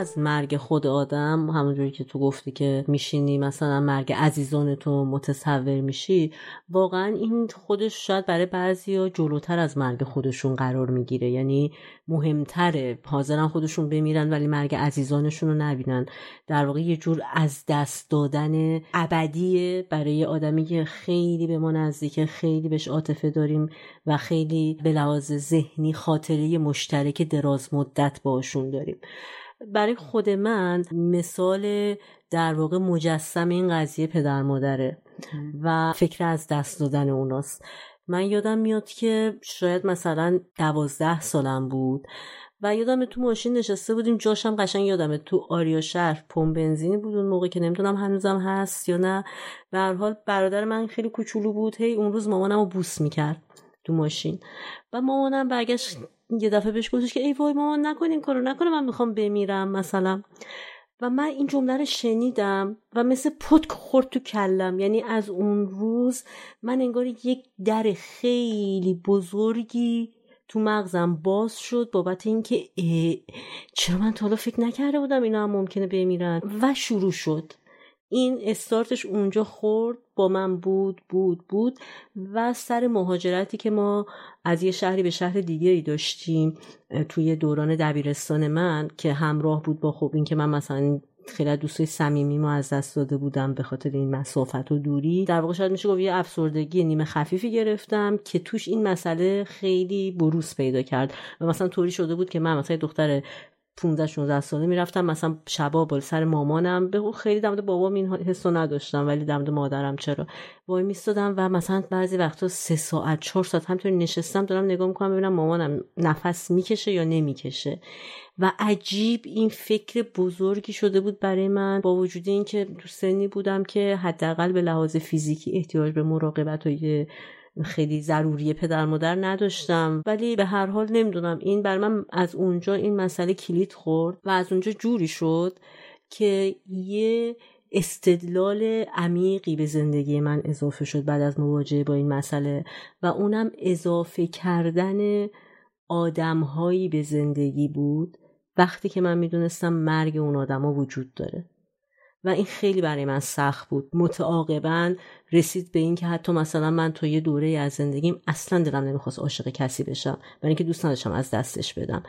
[SPEAKER 1] از مرگ خود آدم همونجوری که تو گفتی که میشینی مثلا مرگ عزیزان تو متصور میشی واقعا این خودش شاید برای بعضی ها جلوتر از مرگ خودشون قرار می‌گیره. یعنی مهمتره. حاضرن خودشون بمیرن ولی مرگ عزیزانشون رو نبینن. در واقع یه جور از دست دادن ابدیه برای آدمی که خیلی به ما نزدیکه خیلی بهش عاطفه داریم و خیلی به لحاظ ذهنی خاطره مشترک دراز مدت باشون داریم. برای خود من مثال در واقع مجسم این قضیه پدر مادره و فکر از دست دادن اوناست. من یادم میاد که شاید مثلا دوازده سالم بود و یادم تو ماشین نشسته بودیم. جاشم قشنگ یادمه تو آریا شهر پمپ بنزینی بود اون موقع که نمی‌دونم هنوزم هست یا نه. به هر حال برادر من خیلی کوچولو بود. هی اون روز مامانم رو بوس می‌کرد تو ماشین. و مامانم برگشت یه دفعه بهش گفتش که ای وای مامان نکنین کارو نکنه من می‌خوام بمیرم مثلا. و من این جمله رو شنیدم و مثل پتک خورد تو کلم. یعنی از اون روز من انگار یک در خیلی بزرگی تو مغزم باز شد بابت اینکه چرا من تا حالا فکر نکرده بودم اینا هم ممکنه بمیرن؟ و شروع شد. این استارتش اونجا خورد با من بود بود بود و سر مهاجرتی که ما از یه شهری به شهر دیگه داشتیم توی دوران دبیرستان من که همراه بود با خب این که من مثلا خیلی دوستای صمیمی ما از دست داده بودم به خاطر این مسافت و دوری. در واقع شاید میشه گفت یه افسردگی نیمه خفیفی گرفتم که توش این مسئله خیلی بروز پیدا کرد و مثلا طوری شده بود که من مثلا دختر 15 16 ساله می‌رفتم مثلا شبا بال سر مامانم. به خیلی دمد بابام این حسو نداشتم ولی دمد مادرم چرا. وای میستادم و مثلا بعضی وقتا سه ساعت چهار ساعت همینطوری نشستم دارم نگاه می‌کنم ببینم مامانم نفس می‌کشه یا نمی‌کشه. و عجیب این فکر بزرگی شده بود برای من با وجود اینکه تو سنی بودم که حداقل به لحاظ فیزیکی احتیاج به مراقبت و خیلی ضروری پدر مادر نداشتم. ولی به هر حال نمی‌دونم این بر من از اونجا این مسئله کلید خورد و از اونجا جوری شد که یه استدلال عمیقی به زندگی من اضافه شد بعد از مواجهه با این مسئله و اونم اضافه کردن آدمهایی به زندگی بود. وقتی که من می‌دونستم مرگ اون آدما وجود داره. و این خیلی برای من سخت بود. متعاقبا رسید به این که حتی مثلا من تو یه دوره از زندگیم اصلا دلم نمی‌خواست عاشق کسی بشم. برای اینکه دوست نداشتم از دستش بدم.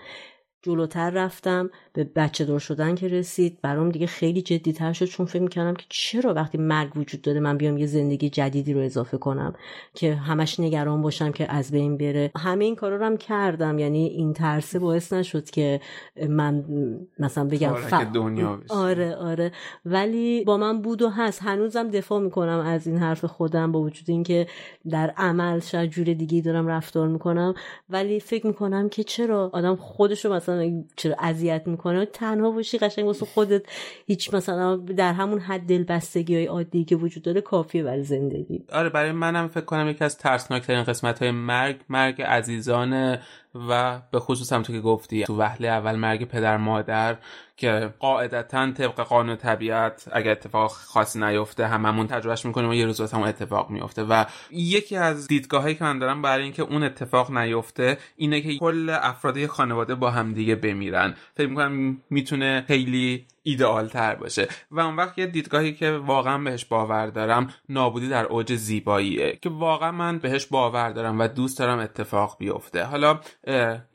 [SPEAKER 1] جلوتر رفتم به بچه دار شدن که رسید. برام دیگه خیلی جدی تر شد چون فکر می‌کردم که چرا وقتی مرگ وجود داره من بیام یه زندگی جدیدی رو اضافه کنم که همش نگران باشم که از بین بره. همه این کارا رو هم کردم. یعنی این ترسه باعث نشد که من مثلا بگم
[SPEAKER 2] ف... دنیا
[SPEAKER 1] آره آره. ولی با من بود و هست. هنوزم دفاع می‌کنم از این حرف خودم با وجود اینکه در عمل شاید جور دیگه دارم رفتار می‌کنم. ولی فکر می‌کنم که چرا آدم خودشو مثلا چرا اذیت می‌کنه؟ تنها باشی قشنگ واسه خودت. هیچ مثلا در همون حد دلبستگی های عادی که وجود داره کافیه برای زندگی.
[SPEAKER 2] آره برای منم فکر کنم یکی از ترسناکترین قسمت های مرگ مرگ عزیزان و به خصوص هم تو که گفتی تو وهله اول مرگ پدر مادر که قاعدتا طبق قانون طبیعت اگر اتفاق خاصی نیفته هممون تجربهش می‌کنیم و یه روز هم اتفاق میفته و یکی از دیدگاهایی که من دارم برای اینکه اون اتفاق نیفته اینه که کل افراد خانواده با هم دیگه بمیرن. فکر می‌کنم می‌تونه خیلی ایدئال تر باشه. و اون وقت یه دیدگاهی که واقعا بهش باور دارم نابودی در اوج زیباییه. که واقعا من بهش باور دارم و دوست دارم اتفاق بیفته. حالا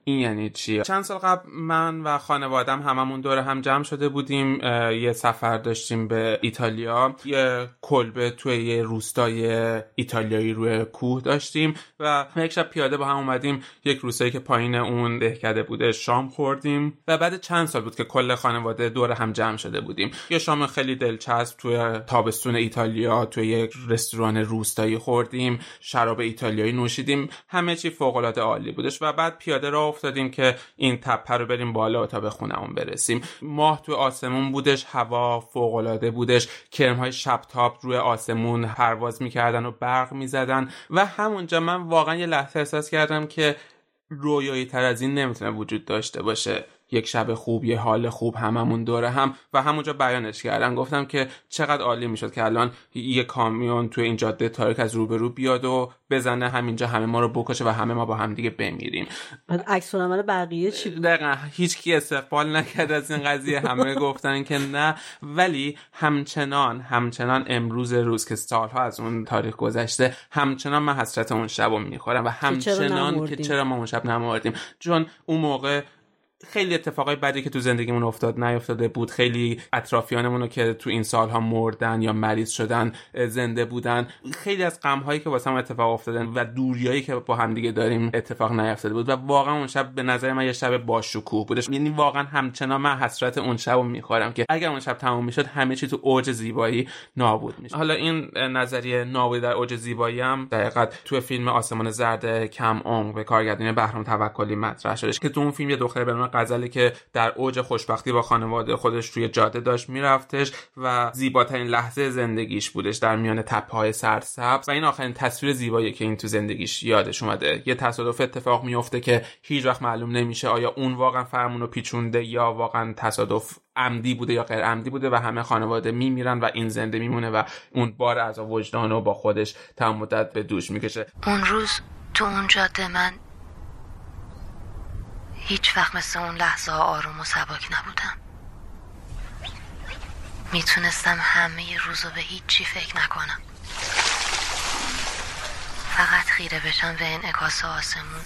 [SPEAKER 2] این یعنی چی؟ چند سال قبل من و خانوادم هممون دور هم جمع شده بودیم یه سفر داشتیم به ایتالیا. یه کلبه توی یه روستای ایتالیایی روی کوه داشتیم و یک شب پیاده با هم اومدیم یک روستایی که پایین اون دهکده بوده شام خوردیم و بعد چند سال بود که کل خانواده دور هم جمع شده بودیم. یه شام خیلی دلچسب توی تابستون ایتالیا توی یک رستوران روستایی خوردیم شراب ایتالیایی نوشیدیم. همه چی فوق العاده عالی بودش و بعد پیاده را افتادیم که این تپه رو بریم بالا تا به خونمون برسیم. ماه تو آسمون بودش هوا فوق العاده بودش. کرم های شب تاپ روی آسمون پرواز می‌کردن و برق می‌زدن. و همونجا من واقعا یه لحظه احساس کردم که رویایی تر از این نمی‌تونه وجود داشته باشه. یک شب خوب یه حال خوب هممون دوره هم. و همونجا بیانش کردن. گفتم که چقدر عالی می‌شد که الان یه کامیون توی این جاده تاریک از روبرو بیاد و بزنه همینجا همه ما رو بکشه و همه ما با هم دیگه بمیریم.
[SPEAKER 1] بعد عکس العمل بقیه چی بود؟
[SPEAKER 2] دقیقا. هیچ کی استقبال نکرد از این قضیه. همه گفتن که نه. ولی همچنان همچنان امروز روز که سالها از اون تاریخ گذشته همچنان من حسرت اون شب رو می‌خورم. و همچنان که چرا ما اون شب نمردیم؟ چون اون موقع خیلی اتفاقای بدی که تو زندگیمون افتاد نیافتاده بود. خیلی اطرافیانمون رو که تو این سالها مردن یا مریض شدن زنده بودن. خیلی از غم هایی که واسه اتفاق افتادن و دوریایی که با هم دیگه داریم اتفاق نیافتاده بود. و واقعا اون شب به نظر من یه شب با شکوه بودش. یعنی واقعا همچنان من حسرت اون شب رو می‌خورم که اگر اون شب تموم می‌شد همه چی تو اوج زیبایی نابود میشه حالا این نظریه نابودی در اوج زیبایی هم دقیقا تو فیلم آسمان زرد کم اون به کارگردانی بهرام توکلی مطرح شدش که تو اون فیلم یه دختر به غزلی که در اوج خوشبختی با خانواده خودش روی جاده داشت میرفتش و زیباترین لحظه زندگیش بودش در میان تپه های سرسبز. و این آخرین تصویر زیبایی که این تو زندگیش یادش اومده. یه تصادف اتفاق میفته که هیچ وقت معلوم نمیشه آیا اون واقعا فرمون رو پیچونده یا واقعا تصادف عمدی بوده یا غیر عمدی بوده و همه خانواده میمیرن و این زنده میمونه و اون بار از وجدان رو با خودش تمام مدت به دوش می‌کشه.
[SPEAKER 5] اون روز تو اون جاده من هیچ وقت مثل اون لحظه آروم و سباک نبودم. می‌تونستم همه روزو به هیچی فکر نکنم. فقط خیره بشم به انعکاس آسمون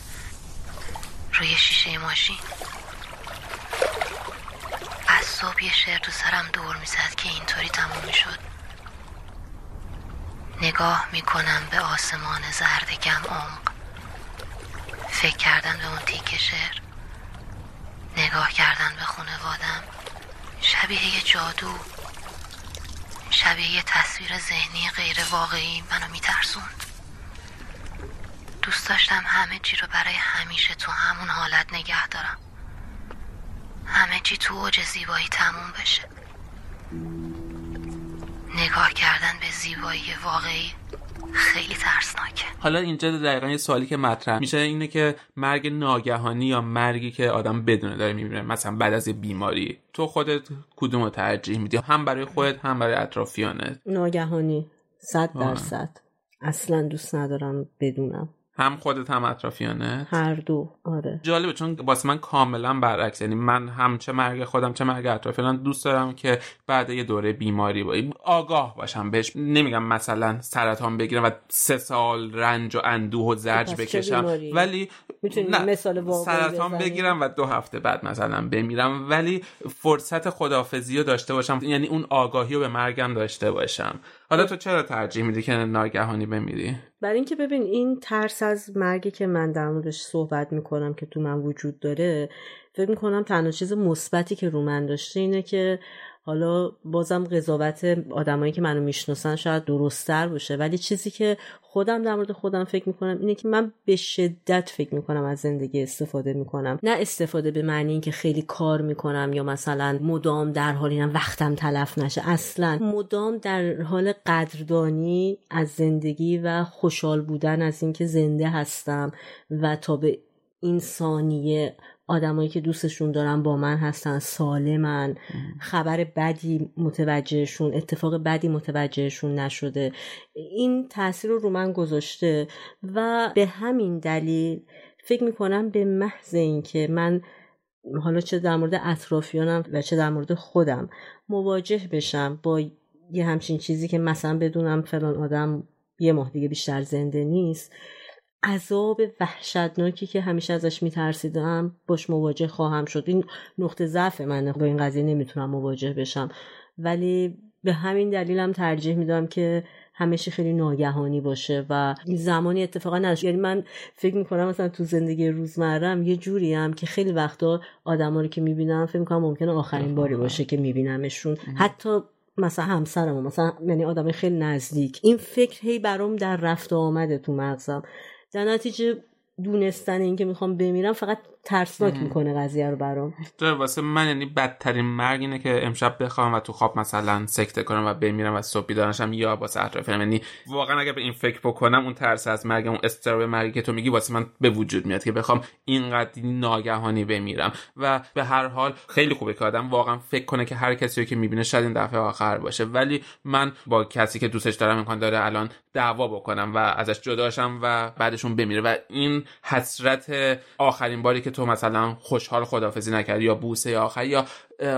[SPEAKER 5] روی شیشه ماشین. از صبح یه شعر تو سرم دور می‌زد که اینطوری تموم می‌شد. نگاه می‌کنم به آسمان زرد کم عمق. فکر کردن به اون تیک شعر. نگاه کردن به خانوادم. شبیه یه جادو. شبیه یه تصویر ذهنی غیر واقعی منو میترسوند. دوست داشتم همه چی رو برای همیشه تو همون حالت نگه دارم. همه چی تو اوج زیبایی تموم بشه. نگاه کردن به زیبایی واقعی خیلی ترسناکه.
[SPEAKER 2] حالا اینجا دقیقا یه سوالی که مطرح میشه اینه که مرگ ناگهانی یا مرگی که آدم بدونه داره می‌بینه مثلا بعد از یه بیماری تو خودت کدوم رو ترجیح میدی؟ هم برای خودت هم برای اطرافیانت.
[SPEAKER 1] ناگهانی صد درصد. اصلا دوست ندارم بدونم.
[SPEAKER 2] هم خودت هم اطرافیانه
[SPEAKER 1] هر دو آره.
[SPEAKER 2] جالبه چون واسه من کاملا برعکس. یعنی من هم چه مرگ خودم چه مرگ اطرافیانم دوست دارم که بعد یه دوره بیماری با آگاه باشم. بهش نمیگم مثلا سرطان بگیرم و سه سال رنج و اندوه و زرج بکشم. ولی
[SPEAKER 1] مثال
[SPEAKER 2] سرطان بگیرم و دو هفته بعد مثلا بمیرم. ولی فرصت خدافزی رو داشته باشم. یعنی اون آگاهی رو به مرگم داشته باشم. حالا تو چرا ترجیح میدی که ناگهانی بمیری؟
[SPEAKER 1] برای اینکه ببین این ترس از مرگی که من در موردش صحبت می‌کنم که تو من وجود داره فکر می‌کنم تنها چیز مثبتی که رو من داشته اینه که حالا بازم قضاوت آدمایی که منو می‌شناسن شاید درستتر باشه. ولی چیزی که خودم در مورد خودم فکر می‌کنم اینه که من به شدت فکر می‌کنم از زندگی استفاده می‌کنم. نه استفاده به معنی اینکه خیلی کار می‌کنم یا مثلا مدام در حال اینم وقتم تلف نشه. اصلا مدام در حال قدردانی از زندگی و خوشحال بودن از اینکه زنده هستم و تا به این ثانیه آدمایی که دوستشون دارن با من هستن سالمن. خبر بدی متوجهشون اتفاق بدی متوجهشون نشده. این تاثیر رو رو من گذاشته و به همین دلیل فکر می‌کنم به محض اینکه من حالا چه در مورد اطرافیانم و چه در مورد خودم مواجه بشم با یه همچین چیزی که مثلا بدونم فلان آدم یه ماه دیگه بیشتر زنده نیست عذاب وحشتناکی که همیشه ازش میترسیدم باش مواجه خواهم شد. این نقطه ضعف منه با این قضیه نمی‌تونم مواجه بشم. ولی به همین دلیلم ترجیح میدم که همیشه خیلی ناگهانی باشه و زمانی اتفاقا نشه یعنی من فکر می‌کنم مثلا تو زندگی روزمرم یه جوری هم که خیلی وقتا آدما رو که می‌بینم فکر می‌کنم ممکنه آخرین باری باشه که میبینمشون. حتی مثلا همسرم مثلا یعنی آدم خیلی نزدیک. این فکر هی برام در رفت آمده تو مغزم. در نتیجه دونستن اینکه می‌خوام بمیرم فقط ترسناک می‌کنه قضیه رو برام.
[SPEAKER 2] واسه من یعنی بدترین مرگ اینه که امشب بخوام و تو خواب مثلا سکته کنم و بمیرم و صبح بیدارشم یا واسه اطرافیانم یعنی واقعا اگر به این فکر بکنم اون ترس از مرگ اون استراب مرگی که تو میگی واسه من به وجود میاد که بخوام اینقدر ناگهانی بمیرم. و به هر حال خیلی خوبه که آدم واقعا فکر کنه که هر کسی رو که می‌بینه شاید این دفعه آخر باشه. ولی من با کسی که دوستش دارم امکان داره الان دعوا بکنم و ازش جداشم و بعدشون بمیره. و این حسرت آخرین باری که تو مثلا خوشحال خدافزی نکردی یا بوسه آخر یا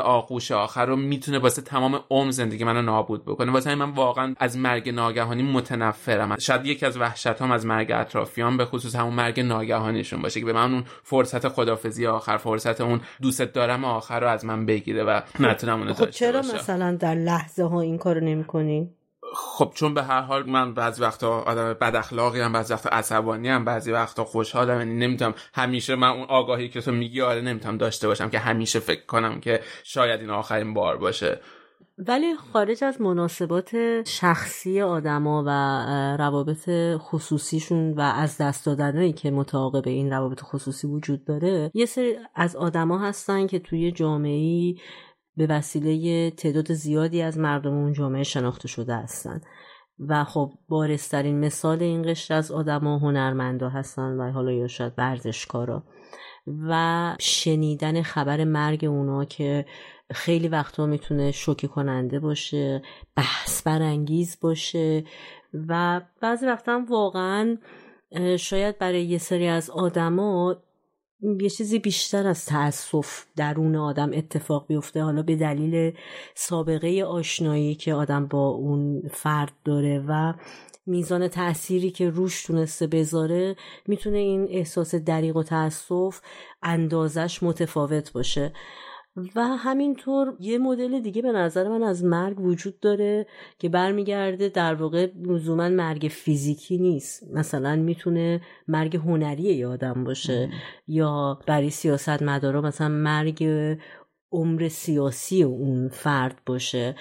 [SPEAKER 2] آغوش آخر رو می‌تونه واسه تمام عمر زندگی منو نابود بکنه. واسه من واقعا از مرگ ناگهانی متنفرم. شاید یکی از وحشت هم از مرگ اطرافیان به خصوص همون مرگ ناگهانیشون باشه که به من اون فرصت خدافزی آخر فرصت اون دوست دارم آخر رو از من بگیره و نتونم اونو
[SPEAKER 1] خب چرا مثلا در لحظه ها این کارو نمی‌کنی؟
[SPEAKER 2] خب چون به هر حال من بعضی وقتا آدم بد اخلاقی هم بعضی وقتا عصبانی هم بعضی وقتا خوشحالم. یعنی نمی‌تونم همیشه من اون آگاهی که تو میگی آره نمی‌تونم داشته باشم که همیشه فکر کنم که شاید این آخرین بار باشه.
[SPEAKER 1] ولی خارج از مناسبات شخصی آدما و روابط خصوصیشون و از دست دادنهایی که متعاقب این روابط خصوصی وجود داره یه سری از آدما هستن که توی جامعه به وسیله تعداد زیادی از مردم اون جامعه شناخته شده هستند و خب بارسترین مثال این قشر از آدما هنرمندا هستن و حالا یا شاید ورزشکارا. و شنیدن خبر مرگ اونا که خیلی وقتا می‌تونه شوکه کننده باشه بحث برانگیز باشه و بعضی وقتا واقعا شاید برای یه سری از آدما یه چیزی بیشتر از تأسف درون آدم اتفاق بیفته. حالا به دلیل سابقه آشنایی که آدم با اون فرد داره و میزان تأثیری که روش تونسته بذاره می‌تونه این احساس دریق و تأسف اندازش متفاوت باشه. و همینطور یه مدل دیگه به نظر من از مرگ وجود داره که برمیگرده در واقع لزوما مرگ فیزیکی نیست. مثلا می‌تونه مرگ هنری یه آدم باشه یا برای سیاست مدارا مثلا مرگ عمر سیاسی اون فرد باشه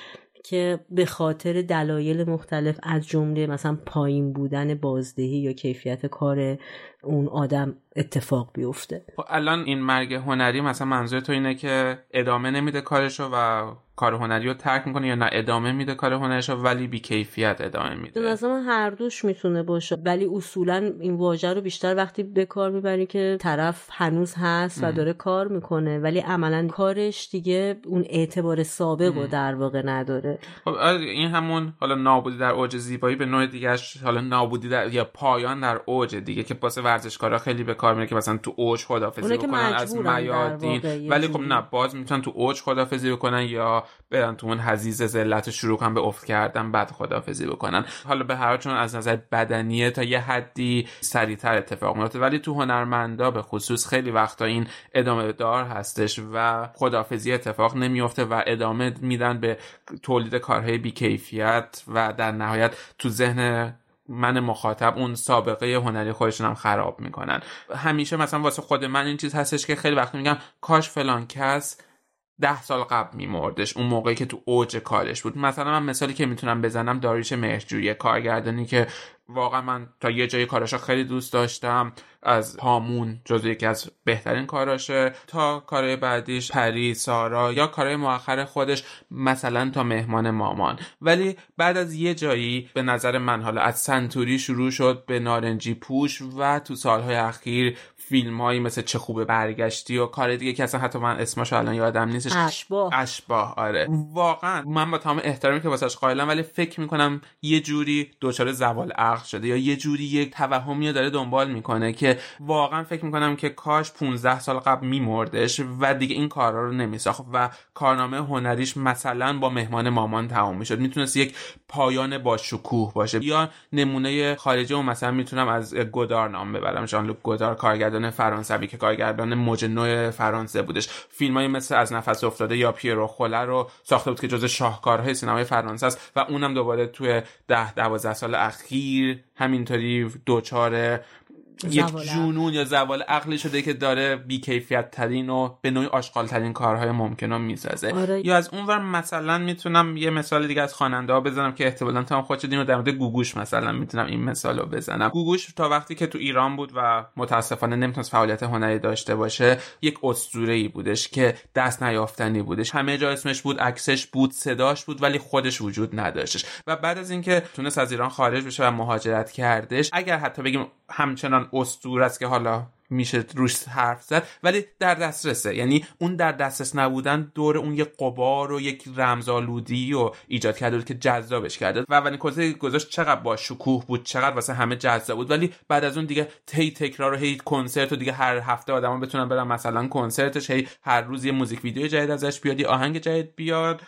[SPEAKER 1] که به خاطر دلایل مختلف از جمله مثلا پایین بودن بازدهی یا کیفیت کار اون آدم اتفاق بیفته.
[SPEAKER 2] خب الان این مرگ هنری مثلا منظور تو اینه که ادامه نمیده کارشو و کار هنری رو ترک می‌کنه یا نه؟ ادامه میده کار هنریش رو ولی بی کیفیت ادامه میده.
[SPEAKER 1] به من هر دوش می‌تونه باشه ولی اصولا این واژه رو بیشتر وقتی به کار می‌بری که طرف هنوز هست و داره کار می‌کنه ولی عملا کارش دیگه اون اعتبار سابق رو در واقع نداره.
[SPEAKER 2] خب آره این همون حالا نابودی در اوج زیبایی به نوع دیگهش حالا نابودی در یا پایان در اوج دیگه که واسه ورزشکارا خیلی به کار میره که مثلا تو اوج خدافظی بکنن از میادین. ولی خب نه باز می‌تونن تو اوج خدافظی بکنن یا برن تو اون حزیز ذلت شروع کنن به افت کردن بعد خدافزی بکنن. حالا به هر چون از نظر بدنیه تا یه حدی سریعتر اتفاق میفته ولی تو هنرمندا به خصوص خیلی وقتا این ادامه دار هستش و خدافزی اتفاق نمیفته و ادامه میدن به تولید کارهای بیکیفیت و در نهایت تو ذهن من مخاطب اون سابقه هنری خودشون هم خراب می‌کنن. همیشه مثلا واسه خود من این چیز هستش که خیلی وقت میگم کاش فلان کس ده سال قبل میمردش اون موقعی که تو اوج کارش بود. مثلا من مثالی که می‌تونم بزنم داریش مهرجویی کارگردانی که واقعا من تا یه جای کاراشو خیلی دوست داشتم. از هامون جزو یکی از بهترین کاراشه. تا کارهای بعدیش پری سارا یا کارهای مؤخر خودش مثلا تا مهمان مامان. ولی بعد از یه جایی به نظر من حالا از سنتوری شروع شد به نارنجی پوش و تو سالهای اخیر فیلم هایی مثل چه خوبه برگشتی و کار دیگه که اصلا حتی من اسمش الان یادم نیستش.
[SPEAKER 1] اشباه.
[SPEAKER 2] اشباه آره. واقعا من با تمام احترامی که واسش قائلم ولی فکر می‌کنم یه جوری دچار زوال عقل شده یا یه جوری یک توهمی داره دنبال می‌کنه که واقعا فکر می‌کنم که کاش 15 سال قبل میمردش و دیگه این کارا رو نمیساخت و کارنامه هنریش مثلا با مهمان مامان تمام می‌شد. می‌تونست یک پایان با شکوه باشه یا نمونه خارجی و مثلا می‌تونم از گودار نام ببرم. ژان لوک گودار کارگردان فرانسوی که کارگردان موج نو فرانسه بودش. فیلمایی مثل از نفس افتاده یا پیرو خوله رو ساخته بود که جز شاهکارهای سینمای فرانسه است و اونم دوباره توی ده دوازده سال اخیر همینطوری دوچار یک جنون یا زوال عقلی شده که داره بیکیفیت ترین و به نوعی آشغال ترین کارهای ممکن رو می‌سازه.
[SPEAKER 1] آره.
[SPEAKER 2] یا از اونور مثلا می‌تونم یه مثال دیگه از خواننده ها بزنم که احتمالا تا خودت و در مورد گوگوش مثلا می‌تونم این مثال رو بزنم. گوگوش تا وقتی که تو ایران بود و متاسفانه نمی‌تونست فعالیت هنری داشته باشه یک اسطوره ای بودش که دست نیافتنی بودش. همه جا اسمش بود عکسش بود صداش بود ولی خودش وجود نداشتش. و بعد از اینکه تونست از ایران خارج بشه و مهاجرت کردش اگر حتی بگیم همچنان استور است که حالا میشه روش حرف زد ولی در دسترسه. یعنی اون در دسترس نبودن دور اون یک قبار و یک رمزآلودی و ایجاد کرده که جذابش کرده و اولین کنسرتی گذاشت چقدر با شکوه بود چقدر واسه همه جذاب بود. ولی بعد از اون دیگه تی تکرار و هی کنسرت و دیگه هر هفته آدما بتونن برن مثلا کنسرتش هی هر روز یه موزیک ویدیو جدید ازش بیاد آهنگ جدید بیاد.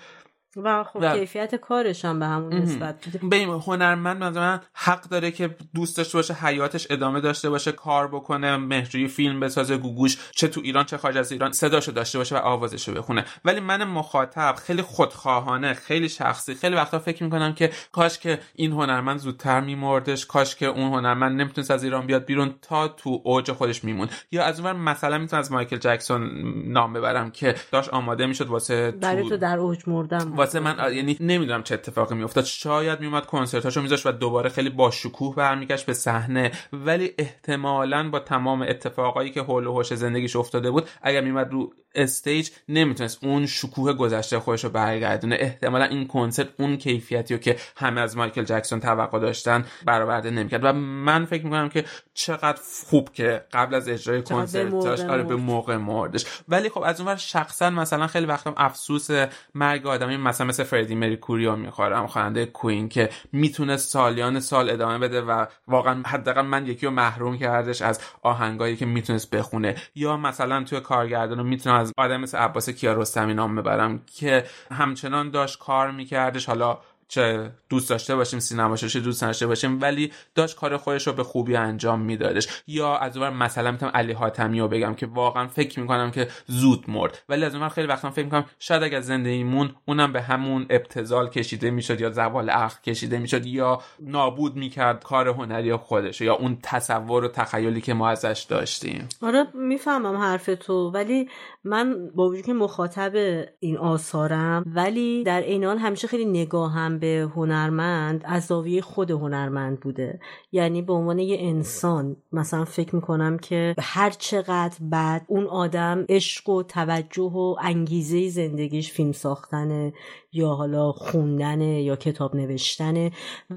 [SPEAKER 1] و خب کیفیت کارش هم به همون نسبت
[SPEAKER 2] به این هنرمند مثلا حق داره که دوست داشته باشه حیاتش ادامه داشته باشه کار بکنه مهجوی فیلم بسازه گوگوش چه تو ایران چه خارج از ایران صداشو داشته باشه و آوازشو بخونه. ولی من مخاطب خیلی خودخواهانه خیلی شخصی خیلی وقتا فکر می‌کنم که کاش که این هنرمند زودتر میمردش کاش که اون هنرمند نمی‌تونست از ایران بیاد بیرون تا تو اوج خودش میمون یا از اون مثلا می‌تونم از مایکل جکسون نام ببرم که داشت آماده می‌شد واسه
[SPEAKER 1] برای تو در اوج مردم
[SPEAKER 2] واسه من یعنی نمی‌دونم چه اتفاقی میافتاد. شاید میومد کنسرتاشو میذاشت و دوباره خیلی با شکوه برمیگشت به صحنه. ولی احتمالا با تمام اتفاقایی که حول و حوش زندگیش افتاده بود اگر میومد رو استیج نمی‌تونست اون شکوه گذشته خودش رو برگردونه. احتمالا این کنسرت اون کیفیتی رو که همه از مایکل جکسون توقع داشتن برآورده نمی‌کرد. و من فکر می‌کنم که چقدر خوب که قبل از اجرای کنسرتاش آره به موقع مردش. ولی خب از اونور شخصا مثلا خیلی وقتم افسوس مرگ آدمی مثلا مثل فردی مریکوریو می‌خورم. خواننده کوین که می‌تونه سالیان سال ادامه بده و واقعا حداقل من یکی رو محروم کردش از آهنگایی که می‌تونست بخونه. یا مثلا توی کارگردان می‌تونم از آدم مثل عباس کیارستمی نام ببرم که همچنان داشت کار میکردش. حالا چه دوست داشته باشیم سینماشو چه دوست داشته باشیم ولی داشت کار خودش رو به خوبی انجام میدادش. یا از اون مثلا می‌تونم علی حاتمی رو بگم که واقعا فکر می‌کنم که زود مرد. ولی از اون خیلی وقتا فکر می‌کنم شاید اگر زندگیمون اونم به همون ابتزال کشیده می‌شد یا زوال عقل کشیده می‌شد یا نابود می‌کرد کار هنری خودش یا اون تصور و تخیلی که ما ازش داشتیم.
[SPEAKER 1] آره می‌فهمم حرف تو ولی من با وجود که مخاطب این آثارم ولی در این حال همیشه خیلی نگاهم به هنرمند از زاویه خود هنرمند بوده. یعنی به عنوان یه انسان مثلا فکر می‌کنم که هر چقدر بعد اون آدم عشق و توجه و انگیزه زندگیش فیلم ساختنه یا حالا خوندنه یا کتاب نوشتنه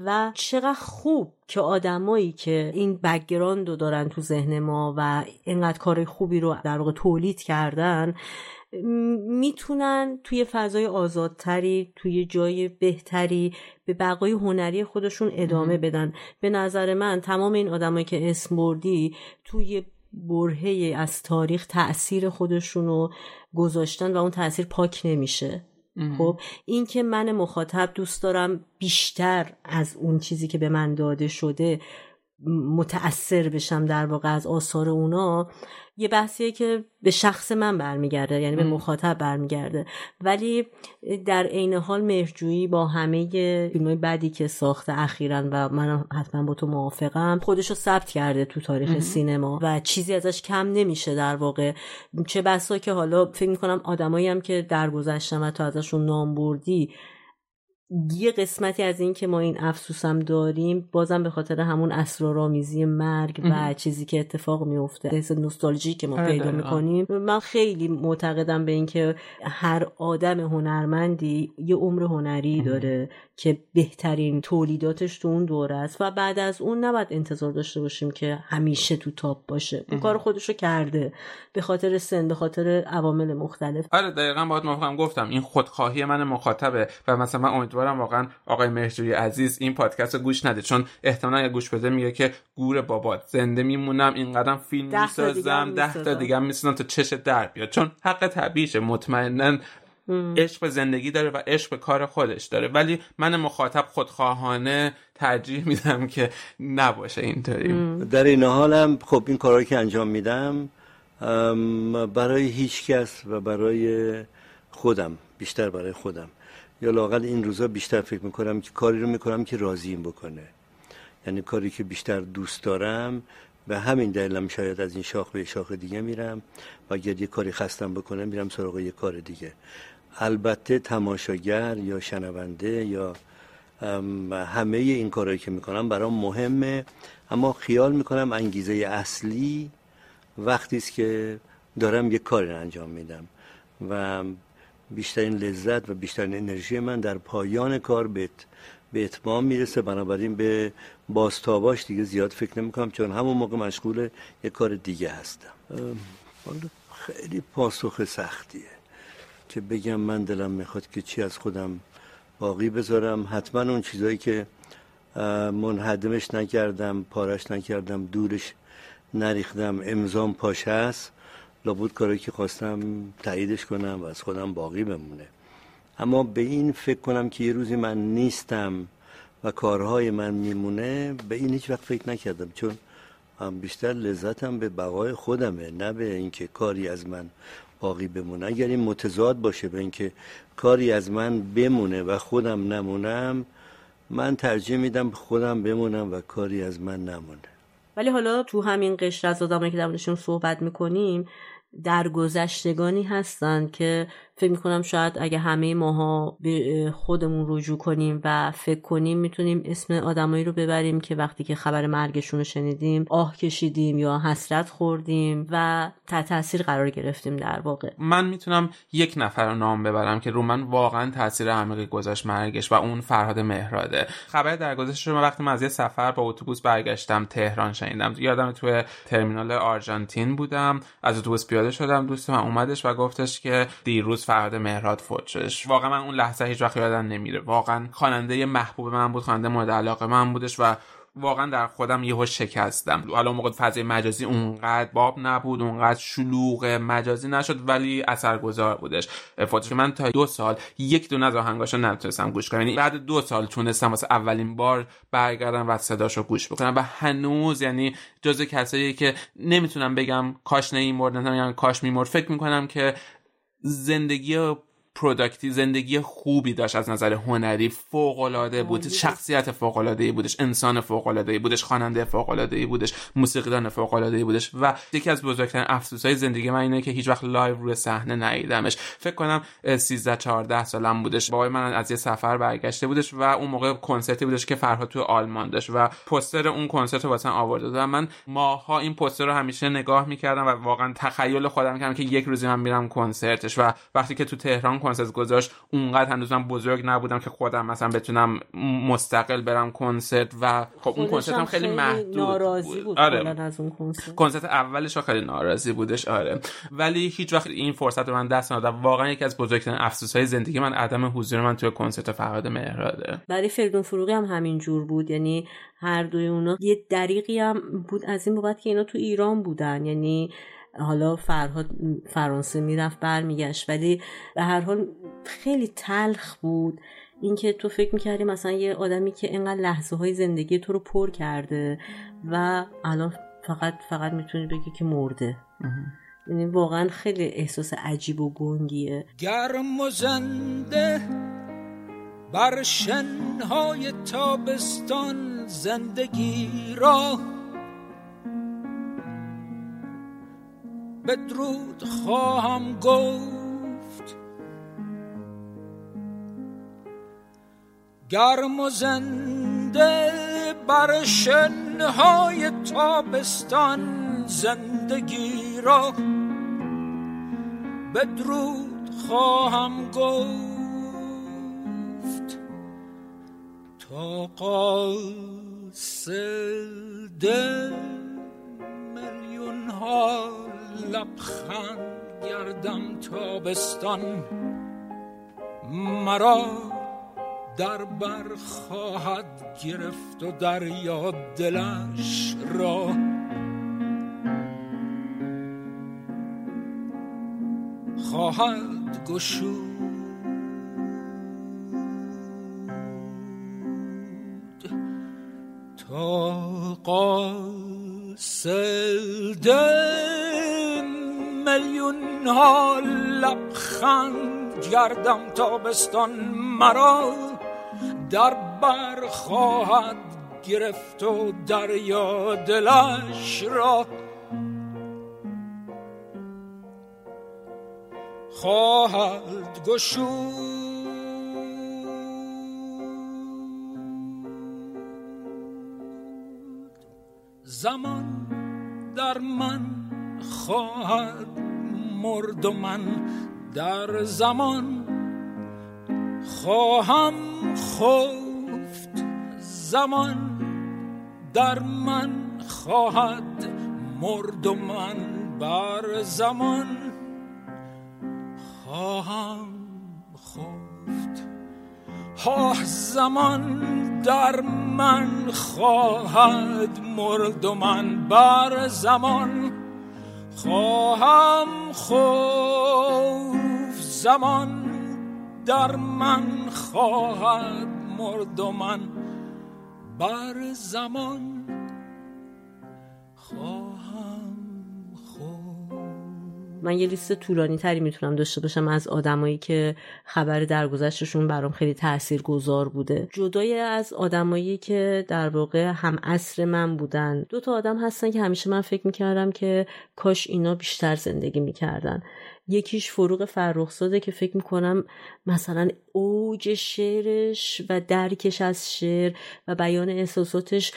[SPEAKER 1] و چقدر خوب که آدمایی که این بگراند رو دارن تو ذهن ما و اینقدر کار خوبی رو در واقع تولید کردن می‌تونن توی فضای آزادتری توی جای بهتری به بقای هنری خودشون ادامه بدن. به نظر من تمام این آدمایی که اسم بردی توی برهه از تاریخ تاثیر خودشون رو گذاشتن و اون تاثیر پاک نمیشه. خب این که من مخاطب دوست دارم بیشتر از اون چیزی که به من داده شده متأثر بشم در واقع از آثار اونا یه بحثیه که به شخص من برمیگرده یعنی به مخاطب برمیگرده. ولی در عین حال مهرجویی با همه فیلم های بدی که ساخته اخیرا و من حتما با تو موافقم خودشو ثبت کرده تو تاریخ سینما و چیزی ازش کم نمیشه در واقع. چه بسا که حالا فکر می‌کنم آدمایی هم که درگذشتن و تو ازشون نام بردی یه قسمتی از این که ما این افسوسم داریم بازم به خاطر همون اسرارآمیزی مرگ و چیزی که اتفاق میفته حس نوستالژی که ما پیدا می‌کنیم. من خیلی معتقدم به اینکه هر آدم هنرمندی یه عمر هنری داره که بهترین تولیداتش تو اون دوره است و بعد از اون نباید انتظار داشته باشیم که همیشه تو تاپ باشه. اون کار خودشو کرده به خاطر سن به خاطر عوامل مختلف.
[SPEAKER 2] آره دقیقا باید موافقم گفتم. این خودخواهی من مخاطبه و مثلا من امیدوارم واقعا آقای مهرجوی عزیز این پادکست رو گوش نده. چون احتمالا اگه گوش بده میگه که گور بابات زنده میمونم اینقدر فیلم می‌سازم ده تا دیگه می‌سازم تا چش در بیاد. چون حق طبیعیشه مطمئنا عشق به زندگی داره و عشق به کار خودش داره. ولی من مخاطب خودخواهانه ترجیح میدم که نباشه اینطوری.
[SPEAKER 6] در این حالم خب این کارهایی که انجام میدم برای هیچ کس و برای خودم بیشتر برای خودم. یا لاقل این روزا بیشتر فکر می‌کنم که کاری رو می‌کنم که راضیم بکنه. یعنی کاری که بیشتر دوست دارم به همین دلیلم شاید از این شاخ به شاخ دیگه میرم و اگر یه کاری خستم بکنم میرم سراغ یه کار دیگه. البته تماشاگر یا شنونده یا همه این کارهایی که می‌کنم برام مهمه. اما خیال می‌کنم انگیزه اصلی وقتی است که دارم یه کاری انجام میدم. و بیشترین لذت و بیشترین انرژی من در پایان کار به به اتمام می‌رسه. بنابراین به بازتاباش دیگه زیاد فکر نمی‌کنم چون همون موقع مشغول یه کار دیگه هستم. خیلی پاسخ سختیه که بگم من دلم می‌خواد که چی از خودم باقی بذارم. حتما اون چیزایی که منحدمش نکردم پارش نکردم دورش نریختم امضام پاشه است لابد کاری که خواستم تاییدش کنم و از خودم باقی بمونه. اما به این فکر کنم که یه روزی من نیستم و کارهای من میمونه به این هیچ وقت فکر نکردم چون بیشتر لذتم به بقای خودمه نه به اینکه کاری از من باقی بمونه. اگر این متضاد باشه به اینکه کاری از من بمونه و خودم نمونم من ترجیح میدم خودم بمونم و کاری از من نمونه.
[SPEAKER 1] ولی حالا تو همین قشر از آدمایی که در صحبت می‌کنیم درگذشتگانی هستن که فکر می‌کنم شاید اگه همه ماها به خودمون رجوع کنیم و فکر کنیم می‌تونیم اسم آدمایی رو ببریم که وقتی که خبر مرگشون رو شنیدیم آه کشیدیم یا حسرت خوردیم و تحت تاثیر قرار گرفتیم در واقع.
[SPEAKER 2] من می‌تونم یک نفر رو نام ببرم که رو من واقعا تاثیر عمیقی گذاشت مرگش و اون فرهاد مهراده خبر درگذشتش رو وقتی من از یه سفر با اتوبوس برگشتم تهران شنیدم. یادم توی ترمینال آرژانتین بودم از اتوبوس پیاده شدم دوست من اومدش و گفتش که دیروز فرهاد مهراد فوت شدش واقعا من اون لحظه هیچ وقت یادم نمیره. واقعا خواننده محبوب من بود خواننده مورد علاقه من بودش و واقعا در خودم یهو شکستم. حالا موقع فضای مجازی اونقدر باب نبود اونقدر شلوغ مجازی نشد ولی اثرگذار بودش. فوتش من تا دو سال یک دونه از آهنگاشو نتونستم گوش کنم. یعنی بعد دو سال تونستم واسه اولین بار برگردم و صداشو گوش بکنم و هنوز یعنی جزو کسایی که نمی‌تونم بگم کاش نه یعنی کاش میمرد فکر می‌کنم که زندگی productive ی زندگی خوبی داشت از نظر هنری. فوق العاده بود. شخصیت فوق العاده بودش. انسان فوق العاده بودش. خواننده فوق العاده بودش. موسیقیدان فوق العاده بودش. و یکی از بزرگترین افسوس‌های زندگی من اینه که هیچ وقت live روی صحنه ندیدمش فکر کنم 13 14 سالم بودش. بابای من از یه سفر برگشته بودش و اون موقع کنسرتی بودش که فرهاد تو آلمان داشت و پوستر اون کنسرت رو واسه آورده دادم من ماها این پوستر رو همیشه نگاه می‌کردم و واقعا تخیل خودم کردم که یک روزی من میرم کنسرتش. و وقتی که تو تهران کنسرت گذاشت اونقدر هنوز من بزرگ نبودم که خودم مثلا بتونم مستقل برم کنسرت و خب اون کنسرت هم خیلی, محدود
[SPEAKER 1] ناراضی بود, آره. از اون کنسرت.
[SPEAKER 2] کنسرت اولش خیلی ناراضی بودش آره. ولی هیچ وقت این فرصت رو من دست ندادم. واقعا یکی از بزرگترین افسوس های زندگی من عدم حضور من توی کنسرت فرهاد مهراده.
[SPEAKER 1] برای فریدون فروغی هم همین جور بود یعنی هر دوی اونا یه دریقی هم بود از این بابت که اینا تو ایران بودن. یعنی حالا فرهاد فرانسه می‌رفت برمیگشت. ولی به هر حال خیلی تلخ بود. اینکه تو فکر می‌کردی مثلا یه آدمی که اینقدر لحظه های زندگی تو رو پر کرده و الان فقط فقط می‌تونی بگی که مرده. یعنی واقعا خیلی احساس عجیب و گنگیه.
[SPEAKER 7] گرم و زنده بر شنهای تابستان زندگی را بدرود خواهم گفت. گرم و زنده بر شنهای تابستان زندگی را بدرود خواهم گفت. تا قاصد میلیون ها لبخند گردم تابستان. مرا در بر خواهد گرفت و دریا دلش را. خواهد گشود تا قاصد میلیون ها لبخند گردم تابستان مرا در بر خواهد گرفت و دریا دلش را. خواهد گشود. زمان در من خواهد مرد و من در زمان خواهم خفت زمان در من خواهد مرد و من بر زمان خواهم خفت. ها زمان در من خواهد مرد و من بر زمان خواهم خوف. زمان در من خواهد مرد من. بر زمان
[SPEAKER 1] من یه لیست طولانی تری می‌تونم داشته باشم از آدمایی که خبر درگذشتشون برام خیلی تأثیر گذار بوده. جدای از آدمایی که در واقع هم عصر من بودن دو تا آدم هستن که همیشه من فکر می‌کردم که کاش اینا بیشتر زندگی می‌کردن. یکیش فروغ فرخزاده که فکر می‌کنم مثلا اوج شعرش و درکش از شعر و بیان احساساتش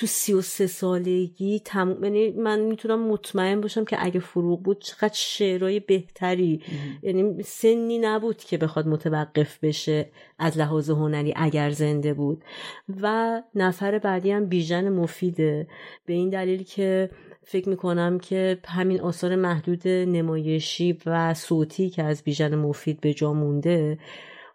[SPEAKER 1] تو سی و سه سالگی تموم یعنی من می‌تونم مطمئن باشم که اگه فروغ بود چقدر شعرهای بهتری. یعنی سنی نبود که بخواد متوقف بشه از لحاظ هنری اگر زنده بود. و نفر بعدی هم بیژن مفیده. به این دلیل که فکر می‌کنم که همین آثار محدود نمایشی و صوتی که از بیژن مفید به جا مونده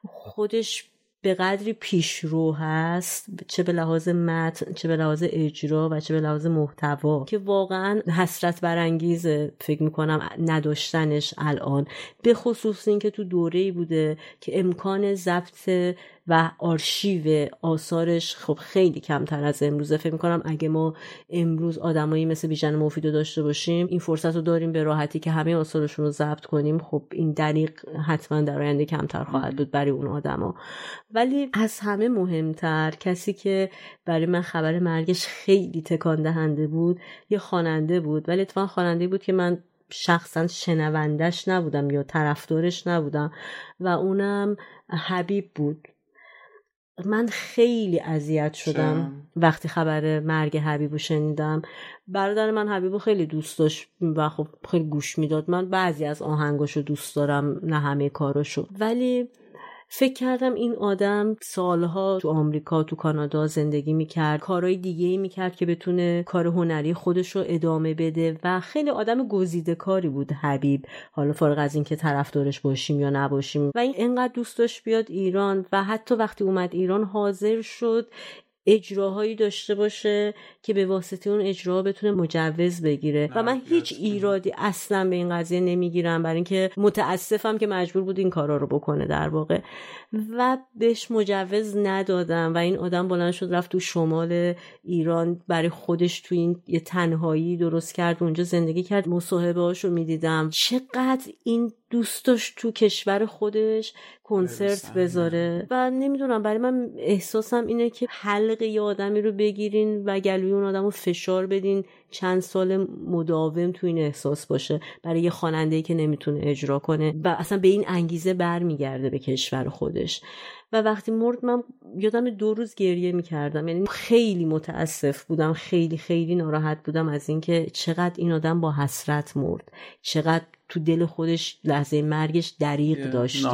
[SPEAKER 1] خودش به قدری پیشرو هست چه به لحاظ متن چه به لحاظ اجرا و چه به لحاظ محتوا که واقعا حسرت برانگیزه فکر می‌کنم نداشتنش الان. به خصوص اینکه تو دوره ای بوده که امکان ضبط و آرشیو آثارش خب خیلی کمتر از امروزه. فکر می‌کنم اگه ما امروز آدمایی مثل بیژن مفید داشته باشیم این فرصت رو داریم به راحتی که همه آثارشون رو ضبط کنیم. خب این دریق حتما در آینده کمتر خواهد بود برای اون آدما. ولی از همه مهمتر کسی که برای من خبر مرگش خیلی تکان دهنده بود یه خواننده بود. ولی اتفاقا خواننده بود که من شخصا شنوندش نبودم یا طرفدارش نبودم و اونم حبیب بود. من خیلی اذیت شدم وقتی خبر مرگ حبیبو شنیدم. برادر من حبیبو خیلی دوست داشت و خب خیلی گوش می‌داد. من بعضی از آهنگاشو دوست دارم نه همه کاراشو. ولی فکر کردم این آدم سالها تو آمریکا تو کانادا زندگی می‌کرد کارهای دیگه ای می‌کرد که بتونه کار هنری خودش رو ادامه بده و خیلی آدم گزیده کاری بود حبیب. حالا فارغ از اینکه طرفدارش باشیم یا نباشیم. و این انقدر دوست داشت بیاد ایران و حتی وقتی اومد ایران حاضر شد اجراهایی داشته باشه که به واسطه اون اجرا بتونه مجوز بگیره. و من هیچ ایرادی اصلا به این قضیه نمی‌گیرم. برای اینکه متاسفم که مجبور بود این کارا رو بکنه در واقع. و بهش مجوز ندادم و این آدم بلند شد رفت تو شمال ایران برای خودش تو این یه تنهایی درست کرد اونجا زندگی کرد. مصاحبه هاشو می‌دیدم. چقدر این دوست داشت تو کشور خودش کنسرت بذاره. و نمی‌دونم برای من احساسم اینه که حلقه یه آدمی رو بگیرین و گلوی اون آدم رو فشار بدین چند سال مداوم تو این احساس باشه برای یه خواننده که نمی‌تونه اجرا کنه و اصلا به این انگیزه برمیگرده به کشور خودش. و وقتی مرد من یادم دو روز گریه می‌کردم. یعنی خیلی متاسف بودم خیلی خیلی ناراحت بودم از اینکه چقدر این آدم با حسرت مرد. چقدر تو دل خودش لحظه مرگش دریق داشته.